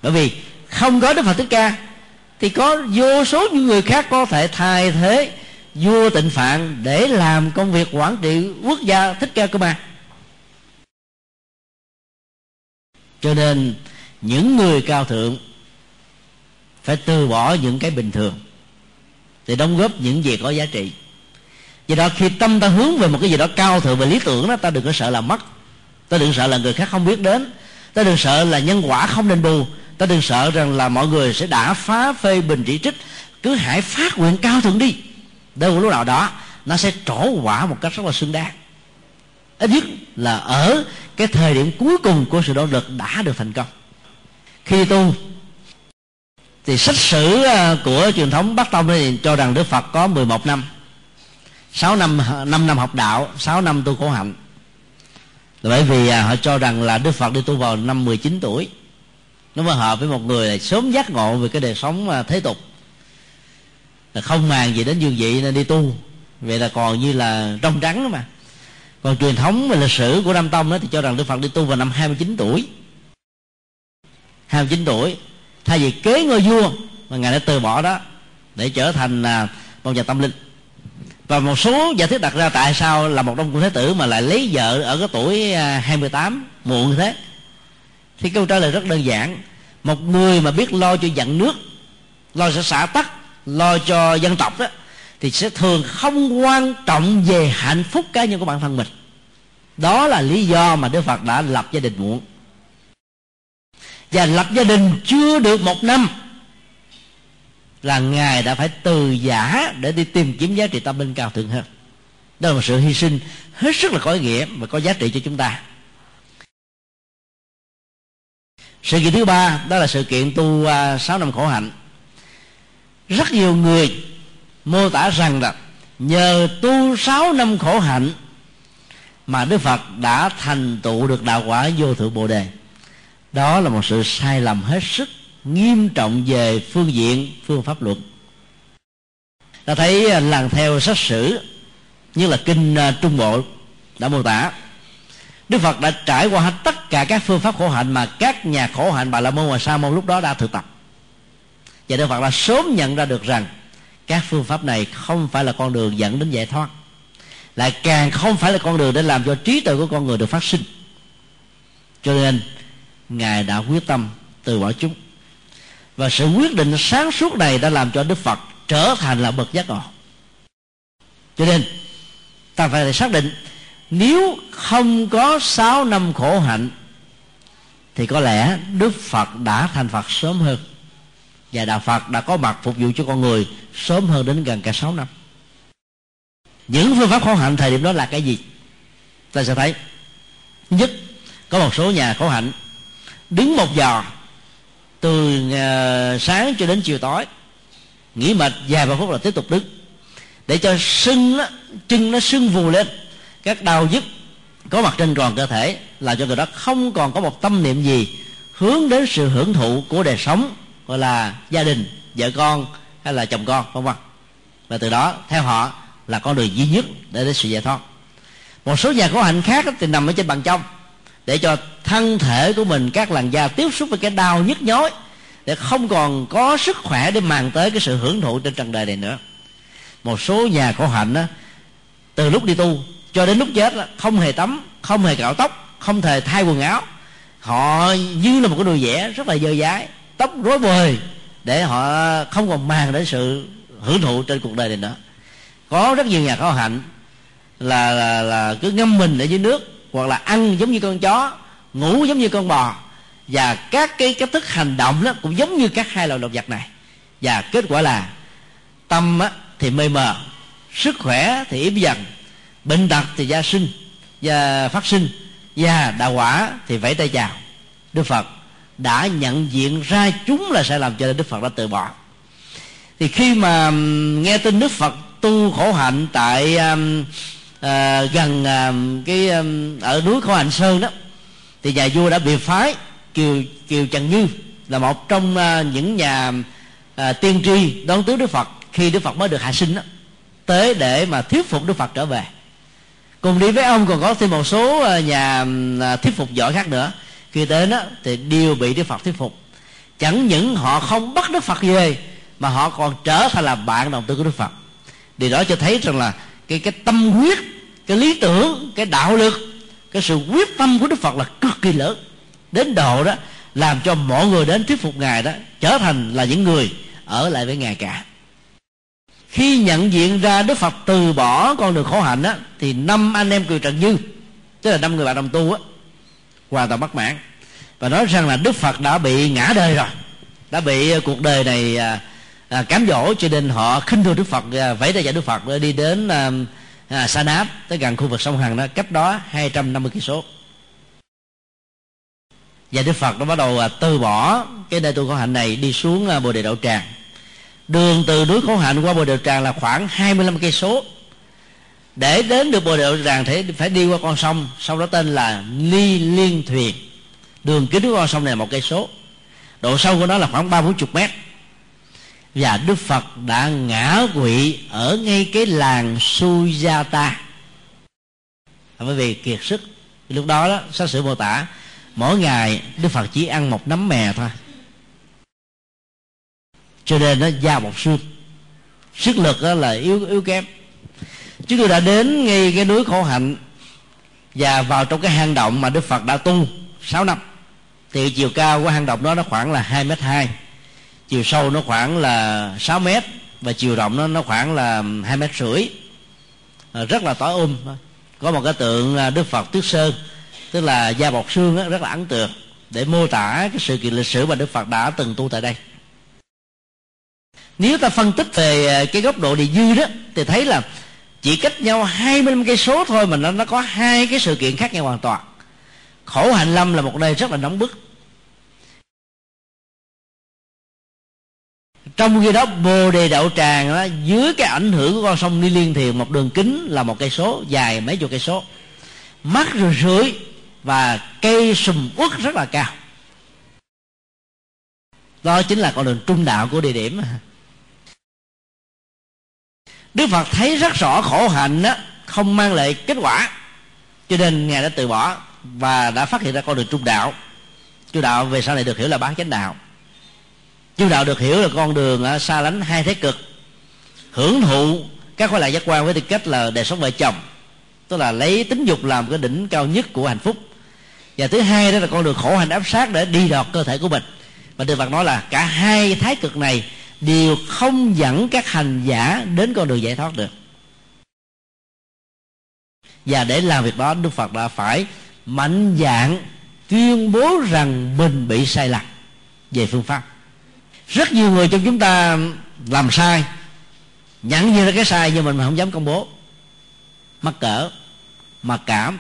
bởi vì không có đức phật thích ca, thì có vô số những người khác có thể thay thế vua tịnh phạn để làm công việc quản trị quốc gia thích ca cơ mà cho nên, những người cao thượng phải từ bỏ những cái bình thường để đóng góp những gì có giá trị. Do đó, khi tâm ta hướng về một cái gì đó cao thượng về lý tưởng đó, ta đừng có sợ là mất, ta đừng sợ là người khác không biết đến, ta đừng sợ là nhân quả không nên bù ta đừng sợ rằng là mọi người sẽ đã phá phê bình chỉ trích. Cứ hãy phát nguyện cao thượng đi. Đâu lúc nào đó, nó sẽ trổ quả một cách rất là xứng đáng. Ít nhất là ở cái thời điểm cuối cùng của sự nỗ lực đã được thành công. Khi tu, thì sách sử à, của truyền thống Bắc Tông thì cho rằng Đức Phật có 11 năm. 6 năm 5 năm học đạo 6 năm tu khổ hạnh. Là bởi vì à, họ cho rằng là Đức Phật đi tu vào năm 19 tuổi nó mới hợp với một người là sớm giác ngộ về cái đời sống à, thế tục. Là không màng gì đến dương vị nên đi tu. Vậy là còn như là trong trắng mà. Còn truyền thống về lịch sử của Nam Tông đó thì cho rằng Đức Phật đi tu vào năm 29 tuổi. 29 tuổi, thay vì kế ngôi vua mà ngài đã từ bỏ đó để trở thành là một nhà tâm linh. Và một số giả thuyết đặt ra tại sao là một đông cung thế tử mà lại lấy vợ ở cái tuổi à, 28 muộn như thế thì câu trả lời rất đơn giản. Một người mà biết lo cho dặn nước, lo cho xã tắc, lo cho dân tộc đó, thì sẽ thường không quan trọng về hạnh phúc cá nhân của bản thân mình. Đó là lý do mà đức phật đã lập gia đình muộn. Và lập gia đình chưa được một năm là ngài đã phải từ giả để đi tìm kiếm giá trị tâm linh cao thượng hơn. Đó là một sự hy sinh hết sức là có ý nghĩa và có giá trị cho chúng ta. Sự kiện thứ ba đó là sự kiện tu à, uh, 6 năm khổ hạnh. Rất nhiều người mô tả rằng là nhờ tu 6 năm khổ hạnh mà Đức Phật đã thành tựu được đạo quả vô thượng Bồ đề. Đó là một sự sai lầm hết sức nghiêm trọng về phương diện phương pháp luận ta thấy à, lần theo sách sử như là kinh à, trung bộ đã mô tả đức phật đã trải qua hết tất cả các phương pháp khổ hạnh mà các nhà khổ hạnh bà la môn và sa môn lúc đó đã thực tập. Và đức phật đã sớm nhận ra được rằng các phương pháp này không phải là con đường dẫn đến giải thoát, lại càng không phải là con đường để làm cho trí tuệ của con người được phát sinh. Cho nên, ngài đã quyết tâm từ bỏ chúng. Và sự quyết định sáng suốt này đã làm cho đức phật trở thành là bậc giác ngộ. Cho nên, ta phải xác định nếu không có sáu năm khổ hạnh thì có lẽ đức phật đã thành phật sớm hơn. Và đạo phật đã có mặt phục vụ cho con người sớm hơn đến gần cả sáu năm. Những phương pháp khổ hạnh thời điểm đó là cái gì? Ta sẽ thấy. Nhất có một số nhà khổ hạnh đứng một giờ từ uh, sáng cho đến chiều tối nghỉ mệt vài ba phút là tiếp tục đứng. Để cho sưng nó, chân nó sưng vù lên các đau nhức có mặt trên toàn cơ thể là cho người đó không còn có một tâm niệm gì hướng đến sự hưởng thụ của đời sống gọi là gia đình vợ con hay là chồng con vân vân. Và từ đó theo họ là con đường duy nhất để đến sự giải thoát. Một số nhà khổ hạnh khác thì nằm ở trên bàn trong để cho thân thể của mình các làn da tiếp xúc với cái đau nhức nhói để không còn có sức khỏe để mang tới cái sự hưởng thụ trên trần đời này nữa. Một số nhà khổ hạnh đó, từ lúc đi tu cho đến lúc chết là không hề tắm không hề cạo tóc không hề thay quần áo. Họ như là một cái đồ vẽ rất là dơ dái tóc rối bời để họ không còn mang đến sự hưởng thụ trên cuộc đời này nữa. Có rất nhiều nhà khảo hạnh là, là là cứ ngâm mình ở dưới nước hoặc là ăn giống như con chó ngủ giống như con bò. Và các cái cách thức hành động đó cũng giống như các hai loại động vật này. Và kết quả là tâm á, thì mê mờ sức khỏe thì yếu dần bệnh tật thì gia sinh và phát sinh và đạo quả thì vẫy tay chào. Đức phật đã nhận diện ra chúng là sai lầm cho nên đức phật đã từ bỏ. Thì khi mà nghe tin đức phật tu khổ hạnh tại um, à, gần à, cái à, ở núi khổ hạnh sơn đó thì nhà vua đã bị phái kiều kiều trần như là một trong à, những nhà à, tiên tri đón tứ đức phật. Khi đức phật mới được hạ sinh đó tới để mà thuyết phục đức phật trở về cùng đi với ông còn có thêm một số ờ, nhà ờ, thuyết phục giỏi khác nữa. Khi đến đó thì đều bị đức phật thuyết phục. Chẳng những họ không bắt đức phật về, mà họ còn trở thành là bạn đồng tư của đức phật. Điều đó cho thấy rằng là cái cái tâm huyết, cái lý tưởng, cái đạo lực, cái sự quyết tâm của đức phật là cực kỳ lớn. Đến độ đó, làm cho mọi người đến thuyết phục ngài đó trở thành là những người ở lại với ngài cả khi nhận diện ra đức phật từ bỏ con đường khổ hạnh á thì năm anh em cười trần như tức là năm người bạn đồng tu á hoàn toàn bất mãn. Và nói rằng là đức phật đã bị ngã đời rồi đã bị ờ, cuộc đời này à, à, cám dỗ cho nên họ khinh thường đức phật à, vẫy tay chào đức phật ờ, đi đến à, à, sa náp tới gần khu vực sông hằng đó cách đó 250 cây số và đức phật nó bắt đầu à, từ bỏ cái nơi tu khổ hạnh này đi xuống à, bồ đề đậu tràng đường từ núi khổ hạnh qua bồ đề tràng là khoảng 25 cây số. Để đến được bồ đề tràng thì phải đi qua con sông sông đó tên là ly liên thuyền. Đường kính của con sông này một cây số. Độ sâu của nó là khoảng ba bốn chục mét. Và đức phật đã ngã quỵ ở ngay cái làng sujata. Bởi vì kiệt sức, lúc đó đó sách sử mô tả, mỗi ngày đức phật chỉ ăn một nắm mè thôi cho nên nó da bọc xương. Sức lực đó là yếu yếu kém. Chúng tôi đã đến ngay cái núi khổ hạnh và vào trong cái hang động mà đức phật đã tu 6 năm. Thì chiều cao của hang động đó nó khoảng là hai mét hai chiều sâu nó khoảng là 6 mét và chiều rộng nó nó khoảng là hai mét rưỡi. À, rất là tối um. Có một cái tượng à, đức phật tuyết sơn tức là da bọc xương đó, rất là ấn tượng để mô tả cái sự kiện lịch sử mà đức phật đã từng tu tại đây nếu ta phân tích về ờ, cái góc độ địa dư đó, thì thấy là chỉ cách nhau 25 cây số thôi mà nó nó có hai cái sự kiện khác nhau hoàn toàn. Khổ hạnh lâm là một nơi rất là nóng bức. Trong khi đó, bồ đề đậu tràng đó dưới cái ảnh hưởng của con sông ni liên thiền, một đường kính là một cây số, dài mấy chục cây số. Mắt rồi rưỡi và cây sùm uất rất là cao. Đó chính là con đường trung đạo của địa điểm đức phật thấy rất rõ khổ hạnh đó không mang lại kết quả. Cho nên ngài đã từ bỏ và đã phát hiện ra con đường trung đạo. Trung đạo về sau này được hiểu là bán chánh đạo. Trung đạo được hiểu là con đường à, xa lánh hai thế cực. Hưởng thụ các khoái lạc giác quan với tư cách là đời sống vợ chồng. Tức là lấy tính dục làm cái đỉnh cao nhất của hạnh phúc. Và thứ hai đó là con đường khổ hành áp sát để đi đọt cơ thể của mình. Và Đức Phật nói là cả hai thái cực này đều không dẫn các hành giả đến con đường giải thoát được. Và để làm việc đó, Đức Phật đã phải mạnh dạng tuyên bố rằng mình bị sai lạc về phương pháp. Rất nhiều người trong chúng ta làm sai nhận như là cái sai nhưng mình không dám công bố. Mắc cỡ, mặc cảm,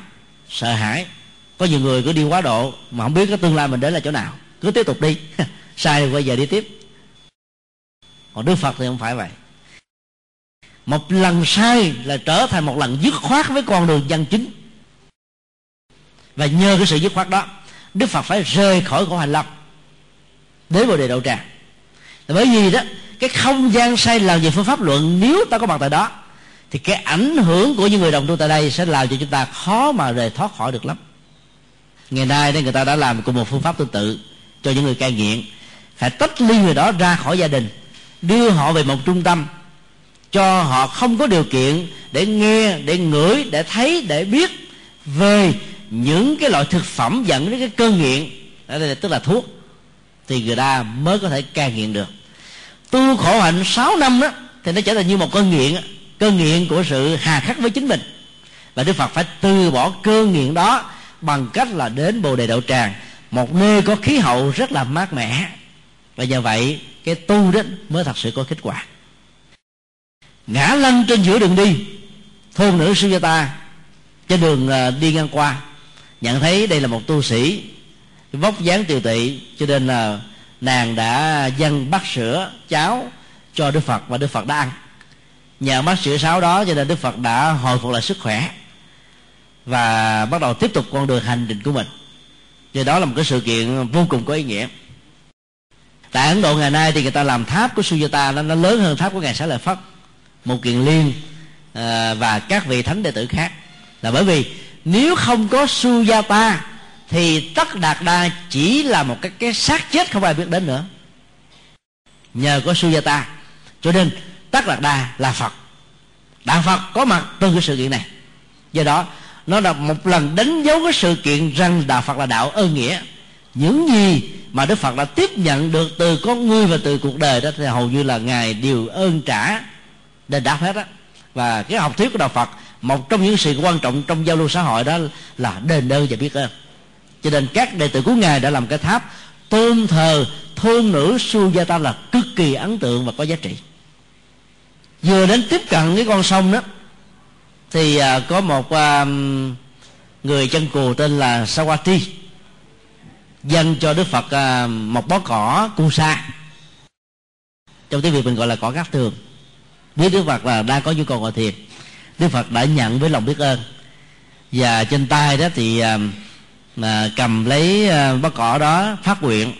sợ hãi. Có nhiều người cứ đi quá độ mà không biết cái tương lai mình đến là chỗ nào. Cứ tiếp tục đi. Sai rồi quay về đi tiếp còn đức phật thì không phải vậy. Một lần sai là trở thành một lần dứt khoát với con đường dân chính. Và nhờ cái sự dứt khoát đó, đức phật phải rời khỏi khổ hành lâm, đến vào đề đậu tràng. Bởi vì đó, cái không gian sai lầm về phương pháp luận, nếu ta có mặt tại đó, thì cái ảnh hưởng của những người đồng tu tại đây sẽ làm cho chúng ta khó mà rời thoát khỏi được lắm. Ngày nay đây người ta đã làm cùng một phương pháp tương tự cho những người cai nghiện. Phải tách ly người đó ra khỏi gia đình đưa họ về một trung tâm, cho họ không có điều kiện để nghe, để ngửi, để thấy, để biết về những cái loại thực phẩm dẫn đến cái cơn nghiện. Ở đây tức là thuốc. Thì người ta mới có thể cai nghiện được. Tu khổ hạnh 6 năm đó, thì nó trở thành như một cơn nghiện cơn nghiện của sự hà khắc với chính mình. Và đức phật phải từ bỏ cơn nghiện đó bằng cách là đến bồ đề đậu tràng, một nơi có khí hậu rất là mát mẻ và nhờ vậy, cái tu đó mới thật sự có kết quả. Ngã lăn trên giữa đường đi, thôn nữ sư ta trên đường à, đi ngang qua, nhận thấy đây là một tu sĩ vóc dáng tiều tị cho nên là nàng đã dâng bát sữa cháo cho đức phật và đức phật đã ăn. Nhờ bát sữa sáu đó cho nên đức phật đã hồi phục lại sức khỏe và bắt đầu tiếp tục con đường hành trình của mình. Do đó là một cái sự kiện vô cùng có ý nghĩa tại ấn độ ngày nay thì người ta làm tháp của sujata nó, nó lớn hơn tháp của ngài xá lợi phất. Một kiền liên à, và các vị thánh đệ tử khác. Là bởi vì nếu không có sujata thì tất đạt đa chỉ là một cái cái xác chết không ai biết đến nữa. Nhờ có sujata cho nên tất đạt đa là phật. Đạo phật có mặt từ cái sự kiện này. Do đó nó là một lần đánh dấu cái sự kiện rằng đạo phật là đạo ơn nghĩa những gì mà đức phật đã tiếp nhận được từ con người và từ cuộc đời đó thì hầu như là ngài đều ơn trả đền đáp hết á. Và cái học thuyết của đạo phật, một trong những sự quan trọng trong giao lưu xã hội đó là đền ơn và biết ơn. Cho nên các đệ tử của ngài đã làm cái tháp tôn thờ, thôn nữ suy gia ta là cực kỳ ấn tượng và có giá trị. Vừa đến tiếp cận cái con sông đó, thì à, có một à, người chân cù tên là Sawati dâng cho Đức Phật à, một bó cỏ cu sa. Trong tiếng Việt mình gọi là cỏ cát tường. Biết Đức Phật là đang có nhu cầu ngồi thiền Đức Phật đã nhận với lòng biết ơn. Và trên tay đó thì à, cầm lấy à, bó cỏ đó phát nguyện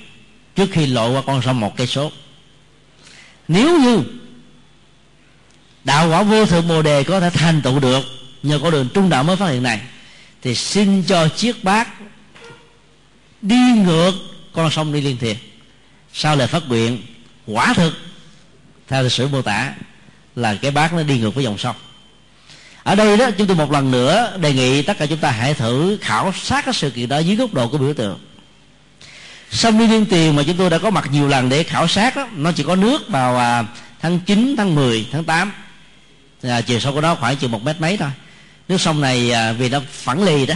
trước khi lộ qua con sông một cây số. Nếu như đạo quả vô thượng bồ đề có thể thành tựu được nhờ con đường trung đạo mới phát hiện này thì xin cho chiếc bát đi ngược con sông đi liên thiền sau lời phát nguyện quả thực theo lịch sử mô tả là cái bát nó đi ngược với dòng sông. Ở đây đó chúng tôi một lần nữa đề nghị tất cả chúng ta hãy thử khảo sát cái sự kiện đó dưới góc độ của biểu tượng. Sông đi liên tiền mà chúng tôi đã có mặt nhiều lần để khảo sát đó, nó chỉ có nước vào à, tháng 9, tháng 10, tháng 8 à, chiều sâu của nó khoảng chừng một mét mấy thôi. Nước sông này à, vì nó phẳng lì đó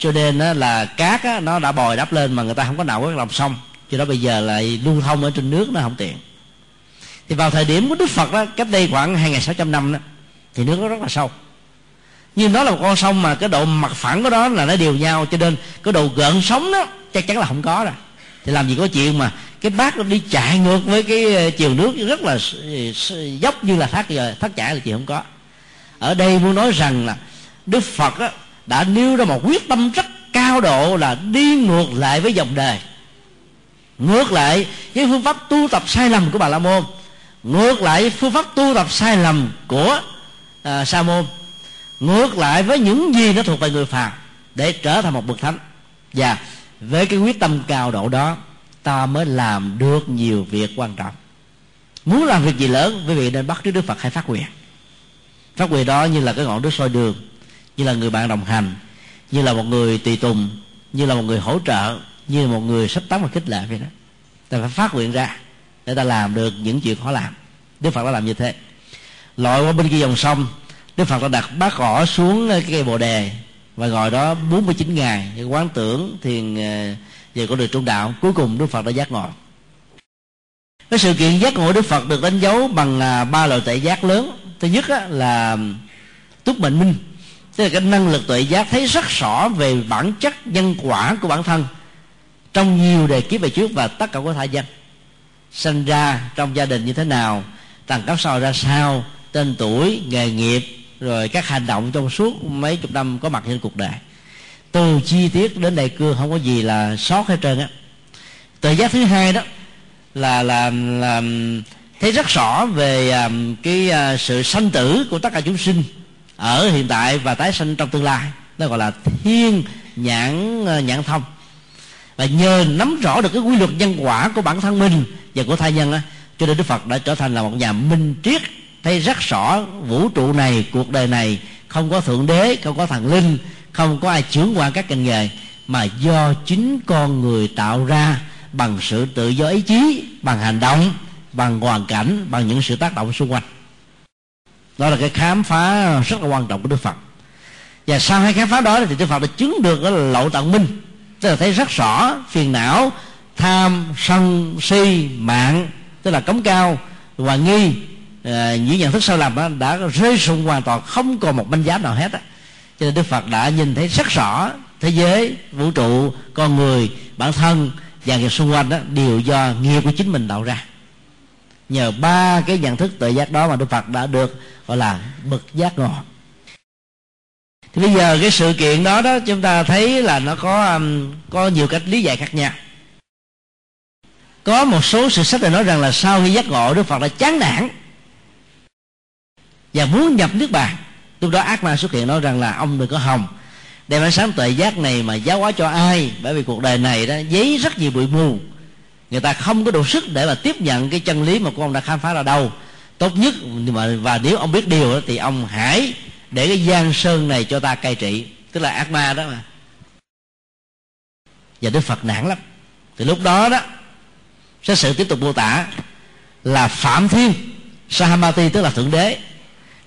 cho nên đó là cát á, nó đã bồi đắp lên mà người ta không có nào có lòng sông. Cho đó bây giờ lại lưu thông ở trên nước nó không tiện. Thì vào thời điểm của đức phật đó cách đây khoảng hai nghìn sáu trăm năm đó thì nước nó rất là sâu. Nhưng nó là một con sông mà cái độ mặt phẳng của đó là nó đều nhau cho nên cái độ gợn sóng đó chắc chắn là không có rồi. Thì làm gì có chuyện mà cái bát nó đi chạy ngược với cái ờ, chiều nước rất là dốc như là thác giờ thác chảy là chuyện không có. Ở đây muốn nói rằng là đức phật đó, đã nêu ra một quyết tâm rất cao độ là đi ngược lại với dòng đời. Ngược lại với phương pháp tu tập sai lầm của bà la môn. Ngược lại phương pháp tu tập sai lầm của à, sa môn. Ngược lại với những gì nó thuộc về người phàm để trở thành một bậc thánh. Và với cái quyết tâm cao độ đó ta mới làm được nhiều việc quan trọng. Muốn làm việc gì lớn quý vị nên bắt trước đức phật hay phát nguyện. Phát nguyện đó như là cái ngọn đuốc soi đường như là người bạn đồng hành, như là một người tùy tùng, như là một người hỗ trợ, như là một người sắp tắm và khích lệ vậy đó. Ta phải phát nguyện ra để ta làm được những chuyện khó làm. Đức phật đã làm như thế. Lội qua bên kia dòng sông, đức phật đã đặt bát cỏ xuống cái cây bồ đề và ngồi đó 49 ngày. Quán tưởng thiền ờ, về con đường trung đạo, cuối cùng đức phật đã giác ngộ. Cái sự kiện giác ngộ đức phật được đánh dấu bằng à, ba loại tệ giác lớn. Thứ nhất là túc mệnh minh tức là cái năng lực tuệ giác thấy rất rõ về bản chất nhân quả của bản thân trong nhiều đề kiếp về trước và tất cả của thai dân sinh ra trong gia đình như thế nào tầng cấp sau ra sao tên tuổi nghề nghiệp rồi các hành động trong suốt mấy chục năm có mặt trên cuộc đời. Từ chi tiết đến đại cương không có gì là sót hết trơn á. Tuệ giác thứ hai đó là là, là thấy rất rõ về um, cái uh, sự sanh tử của tất cả chúng sinh ở hiện tại và tái sanh trong tương lai. Nó gọi là thiên nhãn ờ, nhãn thông. Và nhờ nắm rõ được cái quy luật nhân quả của bản thân mình và của thai nhân á, cho nên đức phật đã trở thành là một nhà minh triết, thấy rất rõ vũ trụ này, cuộc đời này, không có thượng đế, không có thần linh, không có ai trưởng qua các ngành nghề, mà do chính con người tạo ra bằng sự tự do ý chí, bằng hành động, bằng hoàn cảnh, bằng những sự tác động xung quanh đó là cái khám phá rất là quan trọng của đức phật. Và sau hai khám phá đó thì đức phật đã chứng được cái lậu tận minh. Tức là thấy rất rõ phiền não tham sân si mạng tức là cống cao và nghi à, những nhận thức sai lầm đó đã rơi sụn hoàn toàn không còn một manh giá nào hết á. Cho nên đức phật đã nhìn thấy rất rõ thế giới vũ trụ con người bản thân và người xung quanh đó đều do nghiệp của chính mình tạo ra nhờ ba cái nhận thức tự giác đó mà đức phật đã được, gọi là, bậc giác ngộ. Thì bây giờ cái sự kiện đó đó, chúng ta thấy là nó có um, có nhiều cách lý giải khác nhau. Có một số sự sách này nói rằng là sau khi giác ngộ, đức phật đã chán nản và muốn nhập nước bàn. Lúc đó ác ma xuất hiện nói rằng là, ông đừng có hồng đem ánh sáng tuệ giác này mà giáo hóa cho ai? Bởi vì cuộc đời này đó, giấy rất nhiều bụi mù người ta không có đủ sức để mà tiếp nhận cái chân lý mà của ông đã khám phá ra đâu. Tốt nhất mà và nếu ông biết điều đó, thì ông hãy để cái gian sơn này cho ta cai trị. Tức là ác ma đó mà. Và đức phật nản lắm. Thì lúc đó đó sẽ sự tiếp tục mô tả là phạm thiên sahamati tức là thượng đế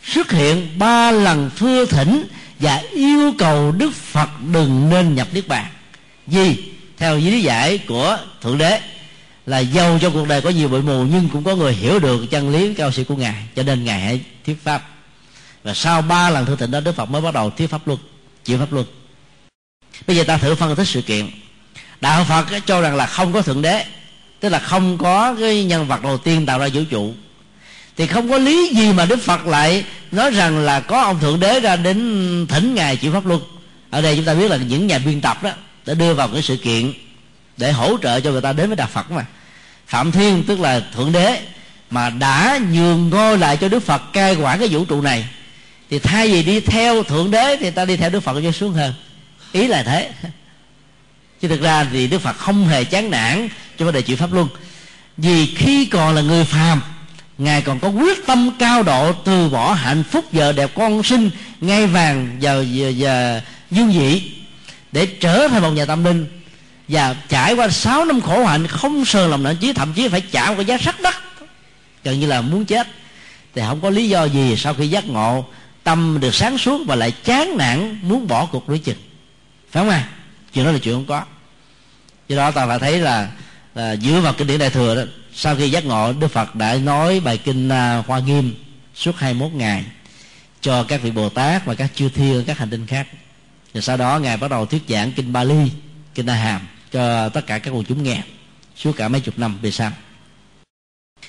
xuất hiện ba lần thưa thỉnh và yêu cầu đức phật đừng nên nhập niết bàn. Vì theo lý giải của thượng đế là giàu trong cuộc đời có nhiều bụi mù, nhưng cũng có người hiểu được chân lý cao siêu của ngài, cho nên ngài hãy thuyết pháp. Và sau ba lần thưa thỉnh đó, đức phật mới bắt đầu thuyết pháp luật, chịu pháp luật. Bây giờ ta thử phân tích sự kiện. Đạo phật cho rằng là không có thượng đế, tức là không có cái nhân vật đầu tiên tạo ra vũ trụ. Thì không có lý gì mà đức phật lại nói rằng là có ông thượng đế ra đến thỉnh ngài chịu pháp luật. Ở đây chúng ta biết là những nhà biên tập đó đã đưa vào cái sự kiện để hỗ trợ cho người ta đến với đạo phật mà. Phạm thiên tức là thượng đế mà đã nhường ngôi lại cho đức phật cai quản cái vũ trụ này thì thay vì đi theo thượng đế thì ta đi theo đức phật cho xuống hơn. Ý là thế. Chứ thực ra thì đức phật không hề chán nản cho vấn đề chịu pháp luân. Vì khi còn là người phàm ngài còn có quyết tâm cao độ từ bỏ hạnh phúc vợ đẹp con sinh ngay vàng giờ giờ, giờ dương dị để trở thành một nhà tâm linh và trải qua 6 năm khổ hạnh không sờ lòng nặng chí thậm chí phải trả một cái giá rất đắt. Gần như là muốn chết. Thì không có lý do gì sau khi giác ngộ tâm được sáng suốt và lại chán nản muốn bỏ cuộc đối chừng. Phải không à chuyện đó là chuyện không có. Do đó ta phải thấy là, là dựa vào kinh điển đại thừa đó sau khi giác ngộ đức phật đã nói bài kinh à, hoa nghiêm suốt 21 ngày cho các vị bồ tát và các chư thiên các hành tinh khác. Rồi sau đó ngài bắt đầu thuyết giảng kinh bali kinh a hàm cho tất cả các quần chúng nghe suốt cả mấy chục năm về sau.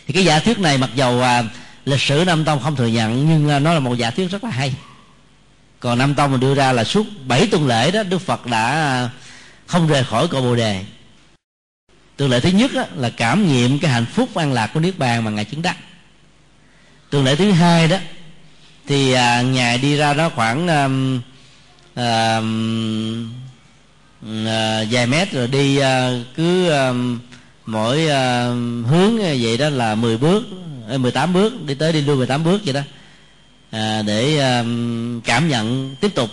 Thì cái giả thuyết này mặc dầu à, lịch sử nam tông không thừa nhận nhưng à, nó là một giả thuyết rất là hay. Còn nam tông mình đưa ra là suốt bảy tuần lễ đó đức phật đã à, không rời khỏi cội bồ đề. Tuần lễ thứ nhất đó, là cảm nghiệm cái hạnh phúc an lạc của niết bàn mà ngài chứng đắc. Tuần lễ thứ hai đó thì à, ngài đi ra đó khoảng à, à, Ờ, vài mét rồi đi ờ, cứ ờ, mỗi hướng vậy đó là 10 bước 18 bước đi tới đi lui 18 bước vậy đó. À, để cảm nhận tiếp tục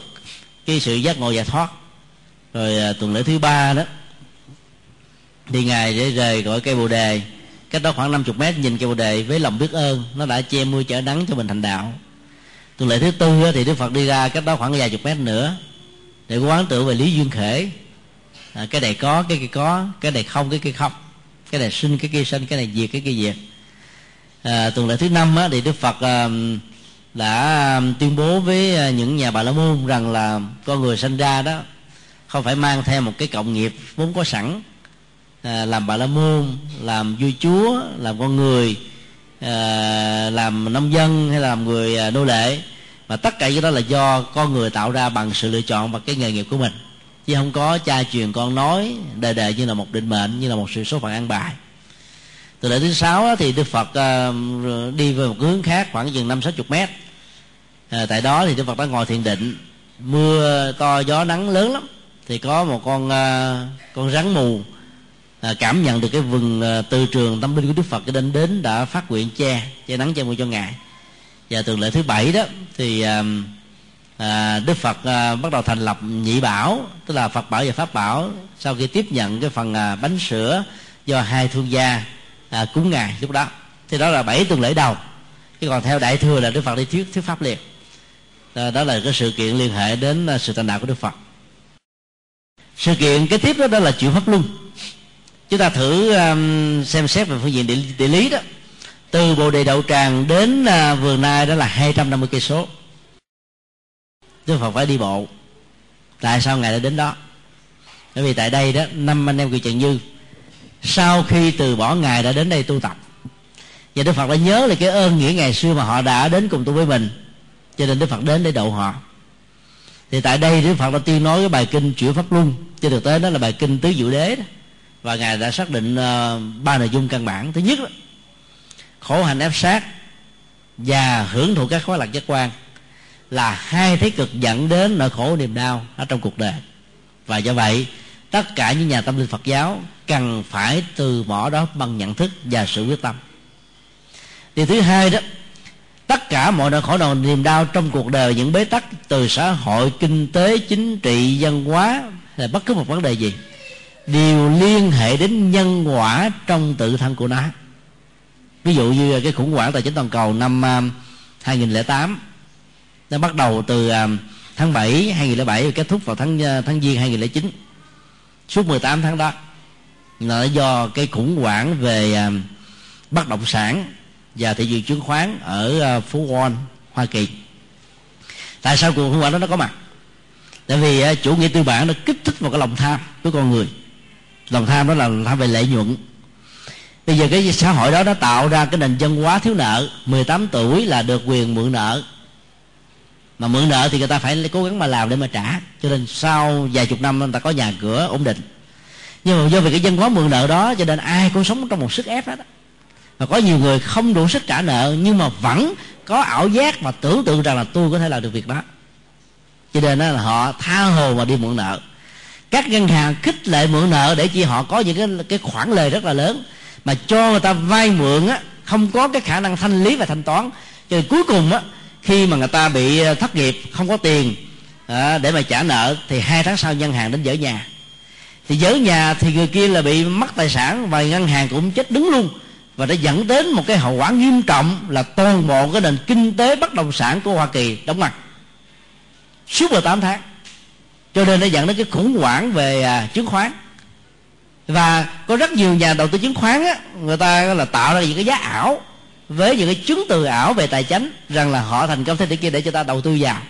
cái sự giác ngộ giải thoát. Rồi tuần lễ thứ ba đó đi ngài để rời gọi cây bồ đề. Cách đó khoảng 50 mét nhìn cây bồ đề với lòng biết ơn nó đã che mưa chở nắng cho mình thành đạo. Tuần lễ thứ tư thì đức phật đi ra cách đó khoảng vài chục mét nữa để quán tưởng về lý duyên khể. À, cái này có cái kia có cái này không cái kia không. Cái này sinh cái kia sinh cái này diệt cái kia diệt. À, tuần lễ thứ năm á, thì đức phật à, đã à, tuyên bố với à, những nhà bà la môn rằng là con người sinh ra đó không phải mang theo một cái cộng nghiệp vốn có sẵn à, làm bà la môn làm vua chúa làm con người à, làm nông dân hay làm người à, nô lệ mà tất cả cái đó là do con người tạo ra bằng sự lựa chọn và cái nghề nghiệp của mình. Chứ không có cha truyền con nói đời đời như là một định mệnh như là một sự số phận an bài. Từ lễ thứ sáu thì đức phật ờ, đi về một hướng khác khoảng chừng năm sáu chục mét. À, tại đó thì đức phật đã ngồi thiền định. Mưa to gió nắng lớn lắm. Thì có một con ờ, con rắn mù à, cảm nhận được cái vừng từ trường tâm linh của đức phật cho đến đến đã phát nguyện che che nắng che mưa cho ngài và tuần lễ thứ bảy đó thì um, à, đức phật à, bắt đầu thành lập nhị bảo tức là phật bảo và pháp bảo. Sau khi tiếp nhận cái phần à, bánh sữa do hai thương gia à, cúng ngài lúc đó. Thì đó là bảy tuần lễ đầu. Chứ còn theo đại thừa là đức phật đi thuyết thuyết pháp liền. Đó, đó là cái sự kiện liên hệ đến à, sự thành đạo của đức phật. Sự kiện kế tiếp đó, đó là chịu pháp luân. Chúng ta thử um, xem xét về phương diện địa, địa lý đó từ bồ đề đậu tràng đến à, vườn nai đó là 250 cây số. Đức Phật phải đi bộ. Tại sao Ngài đã đến đó? Bởi vì tại đây đó Năm anh em kiều Trần Như Sau khi từ bỏ Ngài đã đến đây tu tập. Và đức phật đã nhớ là cái ơn nghĩa ngày xưa mà họ đã đến cùng tu với mình. Cho nên đức phật đến để độ họ. Thì tại đây đức phật đã tiên nói cái bài kinh chuyển pháp luân. Cho thực tế đó là bài kinh tứ diệu đế đó. Và ngài đã xác định uh, ba nội dung căn bản. Thứ nhất đó, khổ hạnh ép sát và hưởng thụ các khóa lạc giác quan là hai thế cực dẫn đến nỗi khổ niềm đau ở trong cuộc đời. Và do vậy, tất cả những nhà tâm linh Phật giáo cần phải từ bỏ đó bằng nhận thức và sự quyết tâm. Điều thứ hai đó, tất cả mọi nỗi khổ đau niềm đau trong cuộc đời, những bế tắc từ xã hội, kinh tế, chính trị, văn hóa, hay bất cứ một vấn đề gì, đều liên hệ đến nhân quả trong tự thân của nó ví dụ như cái khủng hoảng tài chính toàn cầu năm à, 2008 nó bắt đầu từ à, tháng 7 2007 và kết thúc vào tháng à, tháng giêng 2009 suốt 18 tháng đó, là do cái khủng hoảng về bất động sản và thị trường chứng khoán ở phố Wall, Hoa Kỳ. Tại sao cuộc khủng hoảng đó nó có mặt? Tại vì chủ nghĩa tư bản nó kích thích vào cái lòng tham của con người. Lòng tham đó là tham về lợi nhuận bây giờ cái xã hội đó nó tạo ra cái nền dân hóa thiếu nợ. 18 tuổi là được quyền mượn nợ. Mà mượn nợ thì người ta phải cố gắng mà làm để mà trả. Cho nên sau vài chục năm người ta có nhà cửa ổn định. Nhưng mà do vì cái dân hóa mượn nợ đó cho nên ai cũng sống trong một sức ép đó, đó và có nhiều người không đủ sức trả nợ nhưng mà vẫn có ảo giác và tưởng tượng rằng là tôi có thể làm được việc đó. Cho nên là họ tha hồ mà đi mượn nợ. Các ngân hàng khích lệ mượn nợ để chi họ có những cái cái khoản lời rất là lớn mà cho người ta vay mượn á không có cái khả năng thanh lý và thanh toán. Cho nên cuối cùng á khi mà người ta bị ờ, thất nghiệp không có tiền à, để mà trả nợ thì hai tháng sau ngân hàng đến dỡ nhà. Thì dỡ nhà thì người kia là bị mất tài sản và ngân hàng cũng chết đứng luôn. Và đã dẫn đến một cái hậu quả nghiêm trọng là toàn bộ cái nền kinh tế bất động sản của Hoa Kỳ đóng mặt suốt 18 tháng. Cho nên nó dẫn đến cái khủng hoảng về à, chứng khoán và có rất nhiều nhà đầu tư chứng khoán á, người ta là tạo ra những cái giá ảo với những cái chứng từ ảo về tài chính rằng là họ thành công thế thế kia để cho ta đầu tư vào.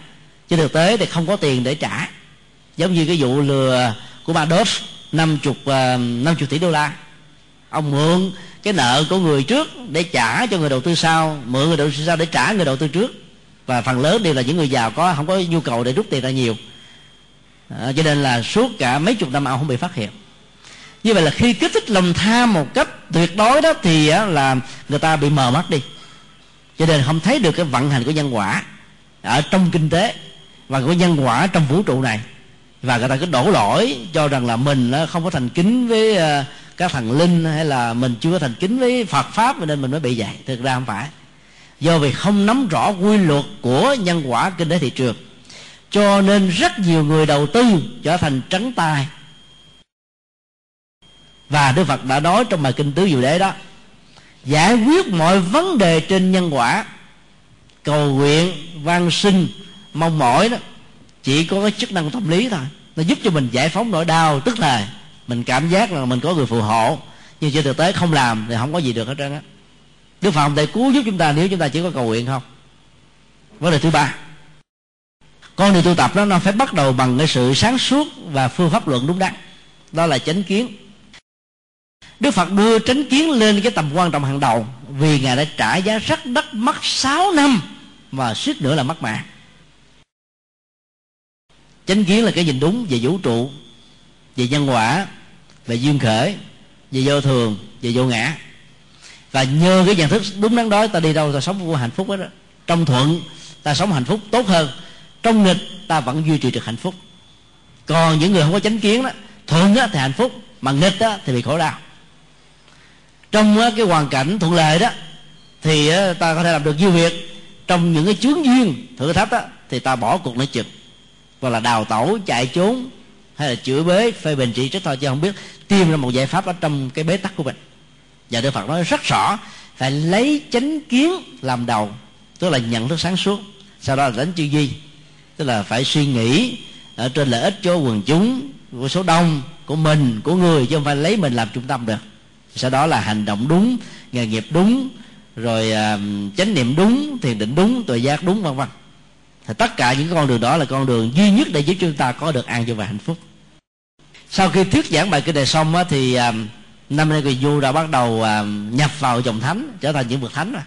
Chứ thực tế thì không có tiền để trả. Giống như cái vụ lừa của bà Đốt năm chục ờ, năm chục tỷ đô la. Ông mượn cái nợ của người trước để trả cho người đầu tư sau mượn người đầu tư sau để trả người đầu tư trước. Và phần lớn đều là những người giàu có không có nhu cầu để rút tiền ra nhiều. À, cho nên là suốt cả mấy chục năm ông không bị phát hiện như vậy là khi kích thích lòng tham một cách tuyệt đối đó thì là người ta bị mờ mắt đi. Cho nên không thấy được cái vận hành của nhân quả ở trong kinh tế và của nhân quả trong vũ trụ này. Và người ta cứ đổ lỗi cho rằng là mình không có thành kính với ờ, các thần linh hay là mình chưa thành kính với Phật pháp nên mình mới bị vậy thực ra không phải. Do vì không nắm rõ quy luật của nhân quả kinh tế thị trường, cho nên rất nhiều người đầu tư trở thành trắng tay và đức phật đã nói trong bài kinh tứ diệu đế đó, giải quyết mọi vấn đề trên nhân quả, cầu nguyện, van sinh mong mỏi đó, chỉ có cái chức năng tâm lý thôi. Nó giúp cho mình giải phóng nỗi đau, tức là mình cảm giác là mình có người phù hộ, nhưng trên thực tế không làm thì không có gì được hết trơn á. Đức phật không thể cứu giúp chúng ta nếu chúng ta chỉ có cầu nguyện không? Vấn đề thứ ba, con đường tu tập đó, nó phải bắt đầu bằng cái sự sáng suốt và phương pháp luận đúng đắn. Đó là chánh kiến. Đức Phật đưa chánh kiến lên cái tầm quan trọng hàng đầu Vì Ngài đã trả giá rất đắt mất 6 năm Và suýt nữa là mất mạng. Chánh kiến là cái nhìn đúng về vũ trụ, Về nhân quả, Về duyên khởi, Về vô thường, Về vô ngã. Và nhờ cái nhận thức đúng đắn đó, Ta đi đâu ta sống vô hạnh phúc hết đó Trong thuận, ta sống hạnh phúc tốt hơn. Trong nghịch, ta vẫn duy trì được hạnh phúc. Còn những người không có chánh kiến đó, Thuận đó thì hạnh phúc, Mà nghịch đó thì bị khổ đau trong cái hoàn cảnh thuận lợi đó, thì ta có thể làm được nhiều việc. Trong những cái chướng duyên, thử thách đó thì ta bỏ cuộc nói chừng. Hoặc là đào tẩu, chạy trốn, hay là chửi bế, phê bình chỉ trích thôi, chứ không biết. Tìm ra một giải pháp ở trong cái bế tắc của mình. Và đức phật nói rất rõ, phải lấy chánh kiến làm đầu, tức là nhận thức sáng suốt. Sau đó là đánh tư duy tức là phải suy nghĩ ở trên lợi ích cho quần chúng, của số đông, của mình, của người, chứ không phải lấy mình làm trung tâm được sau đó là hành động đúng nghề nghiệp đúng rồi uh, chánh niệm đúng thiền định đúng tuệ giác đúng vân vân. Thì tất cả những con đường đó là con đường duy nhất để giúp chúng ta có được an vui và hạnh phúc. Sau khi thuyết giảng bài kinh này xong á, thì uh, năm nay người du đã bắt đầu à, nhập vào dòng thánh trở thành những bậc thánh rồi.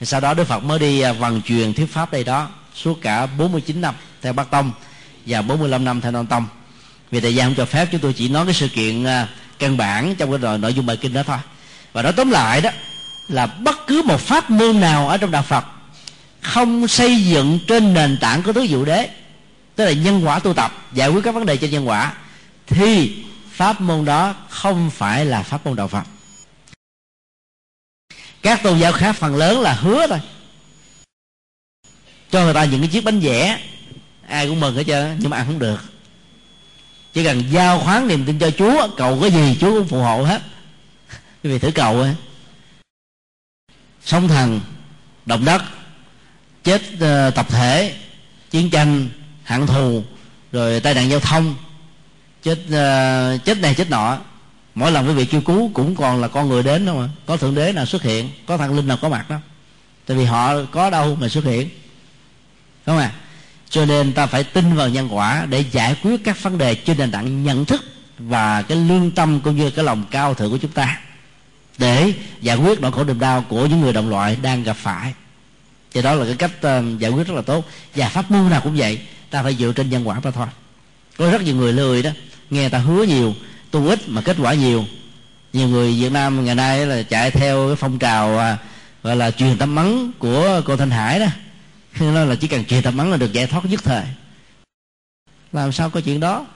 Sau đó Đức Phật mới đi à, vận truyền thuyết pháp đây đó suốt cả 49 năm theo Bắc Tông và 45 năm theo Nam Tông. Vì thời gian không cho phép chúng tôi chỉ nói cái sự kiện uh, căn bản trong cái nội dung bài kinh đó thôi. Và nói tóm lại đó, là bất cứ một pháp môn nào ở trong đạo Phật không xây dựng trên nền tảng của tứ diệu đế, tức là nhân quả tu tập, giải quyết các vấn đề trên nhân quả, thì pháp môn đó không phải là pháp môn đạo Phật. Các tôn giáo khác phần lớn là hứa thôi. Cho người ta những cái chiếc bánh vẽ, ai cũng mừng hết trơn, nhưng mà ăn không được chỉ cần giao khoán niềm tin cho chúa cầu cái gì chúa cũng phù hộ hết. Quý vị thử cầu ấy. Sóng thần động đất chết uh, tập thể chiến tranh hạng thù rồi tai nạn giao thông chết uh, chết này chết nọ mỗi lần quý vị kêu cứu cũng còn là con người đến đâu mà. Có thượng đế nào xuất hiện có thằng linh nào có mặt đó. Tại vì họ có đâu mà xuất hiện. Đúng không ạ? Cho nên ta phải tin vào nhân quả để giải quyết các vấn đề trên nền tảng nhận thức và cái lương tâm cũng như cái lòng cao thượng của chúng ta. Để giải quyết nỗi khổ niềm đau của những người đồng loại đang gặp phải. Thì đó là cái cách ờ, giải quyết rất là tốt. Và pháp môn nào cũng vậy, ta phải dựa trên nhân quả mà thôi. Có rất nhiều người lười đó, nghe ta hứa nhiều, tu ít mà kết quả nhiều. Nhiều người việt nam ngày nay là chạy theo cái phong trào à, gọi là truyền tâm mắng của cô thanh hải đó nói là chỉ cần trì tập mắng là được giải thoát nhất thời. Làm sao có chuyện đó?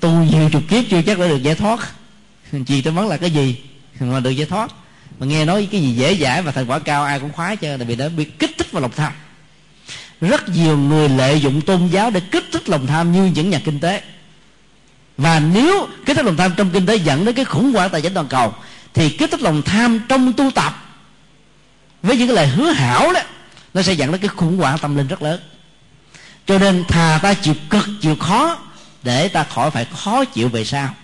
Tu nhiều chục kiếp chưa chắc đã được giải thoát. Trì tập mắng là cái gì? Mà được giải thoát. Mà nghe nói cái gì dễ dãi và thành quả cao, ai cũng khoái chứ tại vì nó bị kích thích vào lòng tham. Rất nhiều người lợi dụng tôn giáo để kích thích lòng tham như những nhà kinh tế. Và nếu kích thích lòng tham trong kinh tế dẫn đến cái khủng hoảng tài chính toàn cầu, thì kích thích lòng tham trong tu tập với những cái lời hứa hảo đó, nó sẽ dẫn đến cái khủng hoảng tâm linh rất lớn. Cho nên thà ta chịu cực, chịu khó, để ta khỏi phải khó chịu về sau.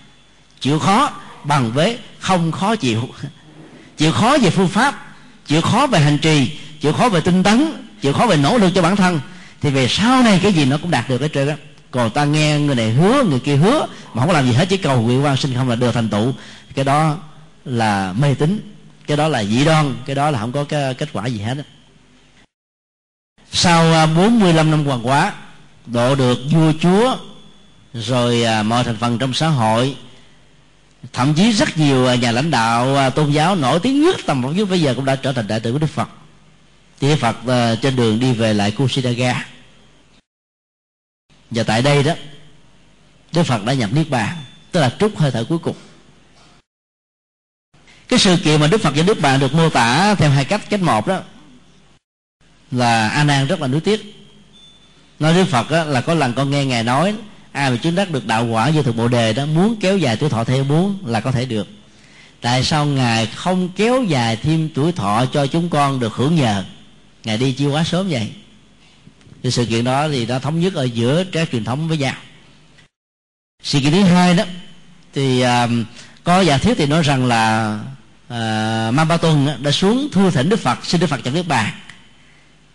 Chịu khó bằng với không khó chịu. Chịu khó về phương pháp, chịu khó về hành trì, chịu khó về tinh tấn, chịu khó về nỗ lực cho bản thân, thì về sau này cái gì nó cũng đạt được hết trơn á. Còn ta nghe người này hứa, người kia hứa, mà không làm gì hết, chỉ cầu nguyện quan sinh không là được thành tựu. Cái đó là mê tín cái đó là dị đoan, cái đó là không có cái kết quả gì hết đó. sau à, 45 năm hoàng quá độ được vua chúa, rồi à, mọi thành phần trong xã hội, thậm chí rất nhiều à, nhà lãnh đạo tôn giáo nổi tiếng nhất tầm phật nhất bây giờ cũng đã trở thành đại tử của đức phật. Thì phật trên đường đi về lại kusidaga và tại đây đó, đức phật đã nhập niết bàn, tức là trút hơi thở cuối cùng cái sự kiện mà đức phật và đức bạn được mô tả theo hai cách cách một đó là a nan rất là nuối tiếc. Nói đức phật đó, là có lần con nghe ngài nói ai mà chứng đắc được đạo quả như thực bộ đề đó muốn kéo dài tuổi thọ theo muốn là có thể được. Tại sao ngài không kéo dài thêm tuổi thọ cho chúng con được hưởng nhờ? Ngài đi chưa quá sớm vậy? Thì sự kiện đó thì đã thống nhất ở giữa các truyền thống với nhau. Sự kiện thứ hai đó thì uh, có giả thuyết thì nói rằng là Ờ, uh, Ma Ba Tuần đã xuống thưa thỉnh Đức Phật xin Đức Phật cho nước bàn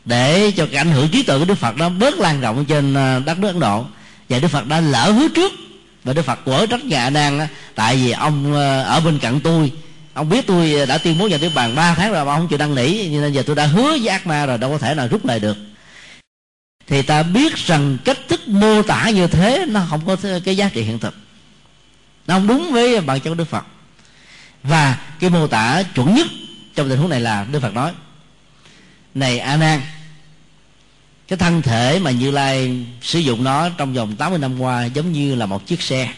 để cho cái ảnh hưởng trí tuệ của Đức Phật nó bớt lan rộng trên ờ, đất nước Ấn Độ. Và Đức Phật đã lỡ hứa trước và Đức Phật quở trách nhà đang tại vì ông ờ, ở bên cạnh tôi ông biết tôi đã tuyên bố vào nước bàn ba tháng rồi mà ông chịu đăng nỉ nên giờ tôi đã hứa với ác ma rồi đâu có thể nào rút lại được. Thì ta biết rằng cách thức mô tả như thế nó không có cái giá trị hiện thực. Nó không đúng với bản chất đức phật và cái mô tả chuẩn nhất trong tình huống này là đức phật nói, này a nan, cái thân thể mà như lai sử dụng nó trong vòng 80 năm qua giống như là một chiếc xe.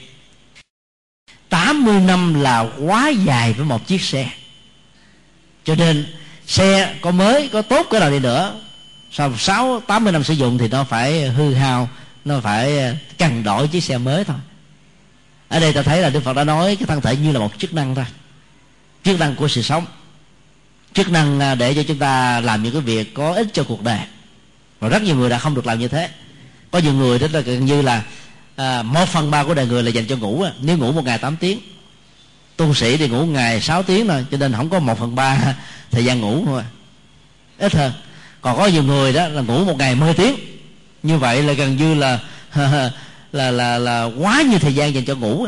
80 năm là quá dài với một chiếc xe. Cho nên xe có mới, có tốt cái nào đi nữa, sau sáu, tám mươi năm sử dụng thì nó phải hư hao, nó phải ờ, cần đổi chiếc xe mới thôi. Ở đây ta thấy là đức phật đã nói cái thân thể như là một chức năng thôi chức năng của sự sống chức năng à, để cho chúng ta làm những cái việc có ích cho cuộc đời. Và rất nhiều người đã không được làm như thế. Có nhiều người đó là gần như là à, một phần ba của đời người là dành cho ngủ nếu ngủ một ngày 8 tiếng tu sĩ thì ngủ ngày 6 tiếng thôi cho nên không có một phần ba thời gian ngủ thôi. Ít hơn. Còn có nhiều người đó là ngủ một ngày 10 tiếng. Như vậy là gần như là là là là quá nhiều thời gian dành cho ngủ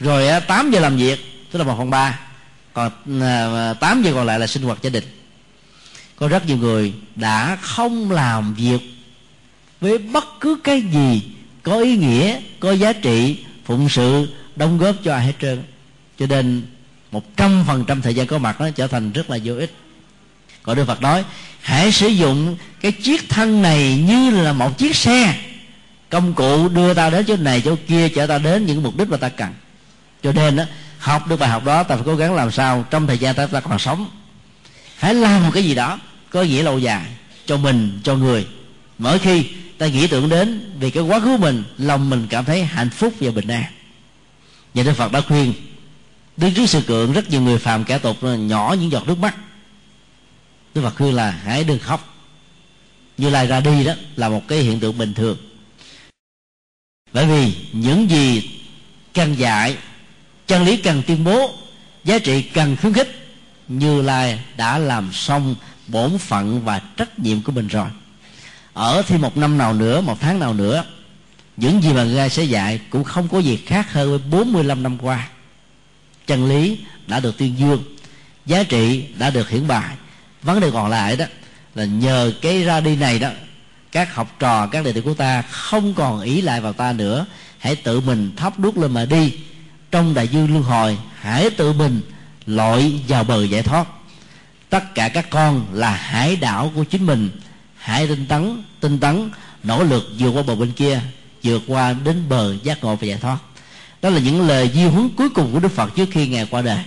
rồi 8 giờ làm việc tức là một phần ba còn à, à 8 giờ còn lại là sinh hoạt gia đình. Có rất nhiều người đã không làm việc với bất cứ cái gì có ý nghĩa có giá trị phụng sự đóng góp cho ai hết trơn. Cho nên một trăm phần trăm thời gian có mặt nó trở thành rất là vô ích. Còn đức phật nói hãy sử dụng cái chiếc thân này như là một chiếc xe. Công cụ đưa ta đến chỗ này chỗ kia chở ta đến những mục đích mà ta cần. Cho nên đó, học được bài học đó ta phải cố gắng làm sao trong thời gian ta, ta còn sống. Hãy làm một cái gì đó có nghĩa lâu dài cho mình cho người. Mỗi khi ta nghĩ tưởng đến vì cái quá khứ mình lòng mình cảm thấy hạnh phúc và bình an. Và đức phật đã khuyên đứng trước sự cưỡng rất nhiều người phàm kẻ tục nhỏ những giọt nước mắt. Đức phật khuyên là hãy đừng khóc. Như lai ra đi đó là một cái hiện tượng bình thường. Bởi vì những gì căn dạy chân lý cần tuyên bố, giá trị cần khuyến khích. Như lai đã làm xong bổn phận và trách nhiệm của mình rồi. Ở thêm một năm nào nữa, một tháng nào nữa, những gì mà ngài sẽ dạy cũng không có gì khác hơn với 45 năm qua. Chân lý đã được tuyên dương, giá trị đã được hiển bài vấn đề còn lại đó là nhờ cái ra đi này đó, các học trò, các đệ tử của ta không còn ý lại vào ta nữa, hãy tự mình thắp đuốc lên mà đi trong đại dương luân hồi, hãy tự mình lội vào bờ giải thoát. Tất cả các con là hải đảo của chính mình. Hãy tinh tấn tinh tấn nỗ lực vượt qua bờ bên kia, vượt qua đến bờ giác ngộ và giải thoát. Đó là những lời di huấn cuối cùng của đức phật trước khi ngài qua đời.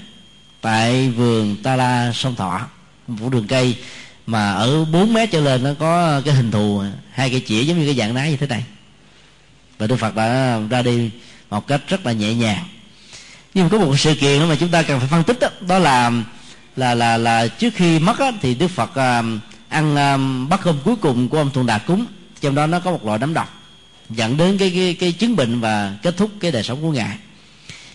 Tại vườn ta la sông thọ, một đường cây mà ở 4 mét trở lên nó có cái hình thù, hai cây chĩa giống như cái dạng đá như thế này. Và đức phật đã ra đi một cách rất là nhẹ nhàng nhưng mà có một sự kiện mà chúng ta cần phải phân tích đó, đó là là là là trước khi mất đó, thì đức phật à, ăn à, bát cơm cuối cùng của ông thượng đạt cúng. Trong đó nó có một loại nấm độc dẫn đến cái cái cái chứng bệnh và kết thúc cái đời sống của ngài.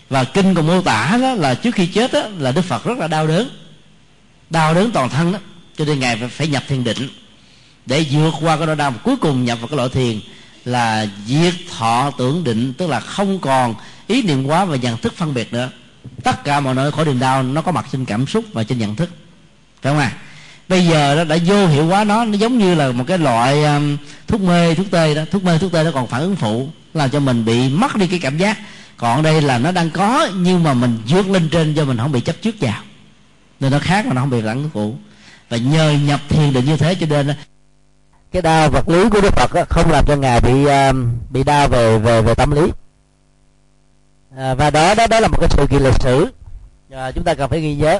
Và kinh còn mô tả đó là trước khi chết đó, là đức phật rất là đau đớn. Đau đớn toàn thân đó cho nên ngài phải nhập thiền định để vượt qua cái nỗi đau cuối cùng nhập vào cái loại thiền là diệt thọ tưởng định tức là không còn ý niệm quá và nhận thức phân biệt nữa. Tất cả mọi nỗi khổ niềm đau nó có mặt trên cảm xúc và trên nhận thức. Phải không à bây giờ nó đã vô hiệu hóa nó nó giống như là một cái loại um, thuốc mê thuốc tê đó. Thuốc mê thuốc tê nó còn phản ứng phụ làm cho mình bị mất đi cái cảm giác. Còn đây là nó đang có nhưng mà mình vượt lên trên cho mình không bị chấp trước vào. Nên nó khác mà nó không bị phản ứng phụ và nhờ nhập thiền định như thế cho nên cái đau vật lý của đức phật không làm cho ngài bị um, bị đau về về về tâm lý. À, và đó đó đó là một cái sự kiện lịch sử. À, chúng ta cần phải ghi nhớ.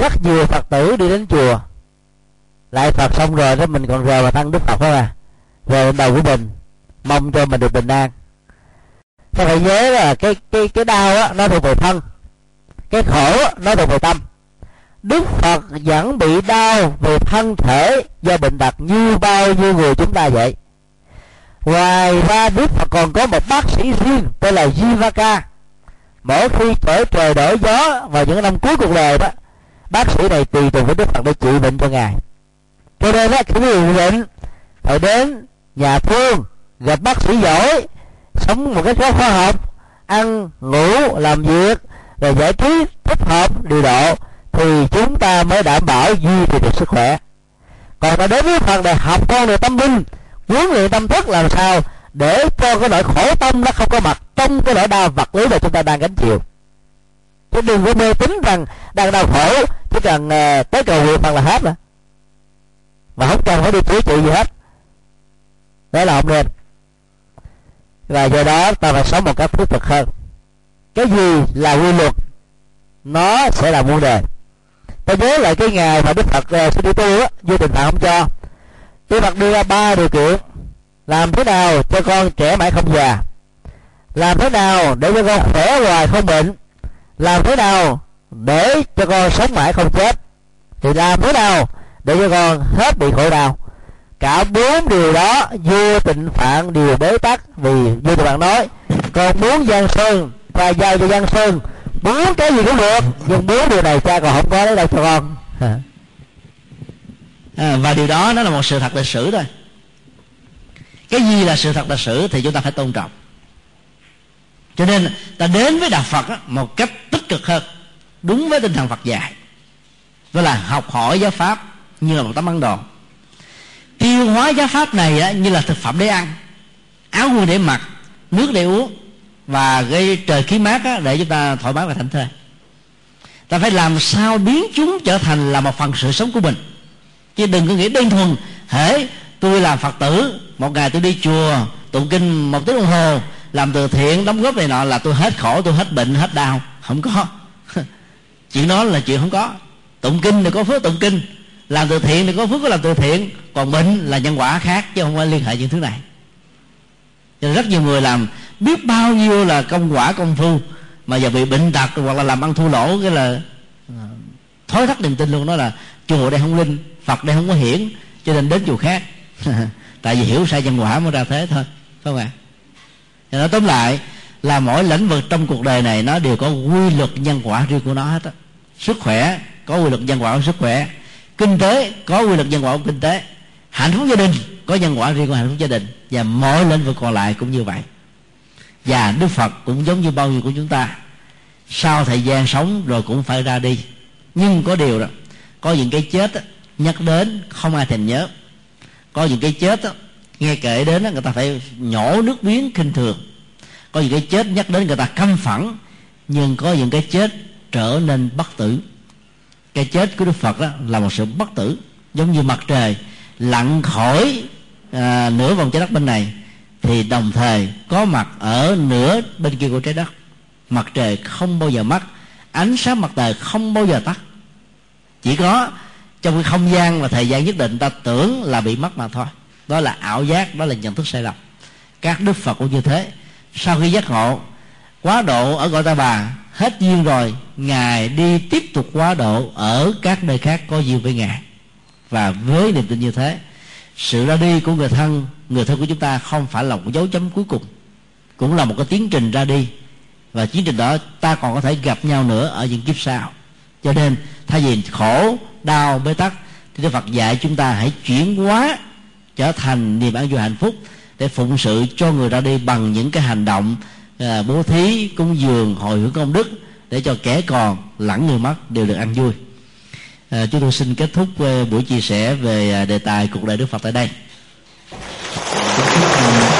Rất nhiều phật tử đi đến chùa lại phật xong rồi đó mình còn rờ vào thân đức phật đó à rờ lên đầu của mình mong cho mình được bình an. Ta phải nhớ là cái cái cái đau á nó thuộc về thân. Cái khổ á, nó thuộc về tâm đức phật vẫn bị đau về thân thể do bệnh tật như bao nhiêu người chúng ta vậy. Ngoài ra, đức phật còn có một bác sĩ riêng tên là jivaka. Mỗi khi trở trời đổi gió vào những năm cuối cuộc đời đó, bác sĩ này tùy tùng với đức phật để trị bệnh cho ngài. Cho nên đó khi người bệnh phải đến nhà thương, gặp bác sĩ giỏi, sống một cách có khoa học, ăn, ngủ, làm việc, rồi giải trí, thích hợp điều độ thì chúng ta mới đảm bảo duy trì được sức khỏe. Còn mà đến với phần này học con người tâm linh huấn luyện tâm thức làm sao để cho cái nỗi khổ tâm nó không có mặt trong cái nỗi đau vật lý mà chúng ta đang gánh chịu. Chứ đừng có mê tín rằng đang đau khổ chỉ cần uh, tới cầu nguyện bằng là hết rồi. Mà không cần phải đi chữa trị gì hết. Đó là không nên và do đó ta phải sống một cách thiết thực hơn. Cái gì là quy luật nó sẽ là vấn đề ta nhớ lại cái ngày mà đức phật uh, đi tu á vô tình phạm không cho. Đức phật đưa ra ba điều kiện. Làm thế nào cho con trẻ mãi không già? Làm thế nào để cho con khỏe hoài không bệnh? Làm thế nào để cho con sống mãi không chết? Thì làm thế nào để cho con hết bị khổ đau? Cả bốn điều đó vô tình phạn đều bế tắc vì vua tình bạn nói. Con muốn giang sơn và giao cho giang sơn muốn cái gì cũng được nhưng muốn điều này cha còn không có đấy đâu cho con. À. à, và điều đó nó là một sự thật lịch sử thôi. Cái gì là sự thật lịch sử thì chúng ta phải tôn trọng. Cho nên ta đến với đạo phật á, một cách tích cực hơn đúng với tinh thần phật dạy. Đó là học hỏi giáo pháp như là một tấm ăn đồ. Tiêu hóa giáo pháp này á, như là thực phẩm để ăn. Áo quần để mặc nước để uống và gây trời khí mát á, để chúng ta thoải mái và thảnh thơi. Ta phải làm sao biến chúng trở thành là một phần sự sống của mình. Chứ đừng có nghĩ đơn thuần hễ tôi làm phật tử một ngày tôi đi chùa tụng kinh một tiếng đồng hồ làm từ thiện đóng góp này nọ là tôi hết khổ tôi hết bệnh hết đau. Không có. Chuyện đó là chuyện không có. Tụng kinh thì có phước tụng kinh làm từ thiện thì có phước có làm từ thiện còn bệnh là nhân quả khác chứ không có liên hệ những thứ này. Cho nên rất nhiều người làm biết bao nhiêu là công quả công phu mà giờ bị bệnh tật hoặc là làm ăn thua lỗ, cái là à, thối thắt niềm tin luôn đó là chùa đây không linh, phật đây không có hiển, cho nên đến chùa khác. Tại vì hiểu sai nhân quả mới ra thế thôi, phải không ạ? Cho nói tóm lại, là mỗi lĩnh vực trong cuộc đời này nó đều có quy luật nhân quả riêng của nó hết á. Sức khỏe, có quy luật nhân quả của sức khỏe. Kinh tế, có quy luật nhân quả của kinh tế. Hạnh phúc gia đình, có nhân quả riêng của hạnh phúc gia đình. Và mọi lĩnh vực còn lại cũng như vậy và đức phật cũng giống như bao nhiêu của chúng ta. Sau thời gian sống rồi cũng phải ra đi. Nhưng có điều đó có những cái chết đó, nhắc đến không ai thèm nhớ. Có những cái chết đó, nghe kể đến đó, người ta phải nhổ nước miếng kinh thường. Có những cái chết nhắc đến người ta căm phẫn nhưng có những cái chết trở nên bất tử. Cái chết của đức phật đó là một sự bất tử giống như mặt trời lặn khỏi à, nửa vòng trái đất bên này thì đồng thời có mặt ở nửa bên kia của trái đất. Mặt trời không bao giờ mất, ánh sáng mặt trời không bao giờ tắt. Chỉ có trong cái không gian và thời gian nhất định ta tưởng là bị mất mà thôi. Đó là ảo giác, đó là nhận thức sai lầm. Các đức phật cũng như thế. Sau khi giác ngộ, quá độ ở gọi ta bà, hết duyên rồi, ngài đi tiếp tục quá độ ở các nơi khác có duyên với ngài. Và với niềm tin như thế, sự ra đi của người thân người thân của chúng ta không phải là một dấu chấm cuối cùng. Cũng là một cái tiến trình ra đi. Và tiến trình đó ta còn có thể gặp nhau nữa ở những kiếp sau. Cho nên thay vì khổ đau bế tắc thì Đức Phật dạy chúng ta hãy chuyển hóa trở thành niềm an vui hạnh phúc để phụng sự cho người ra đi bằng những cái hành động à, bố thí cúng dường hồi hướng công đức để cho kẻ còn lẫn người mất đều được ăn vui. À, chúng tôi xin kết thúc à, buổi chia sẻ về à, đề tài cuộc đời Đức Phật tại đây. Thank you.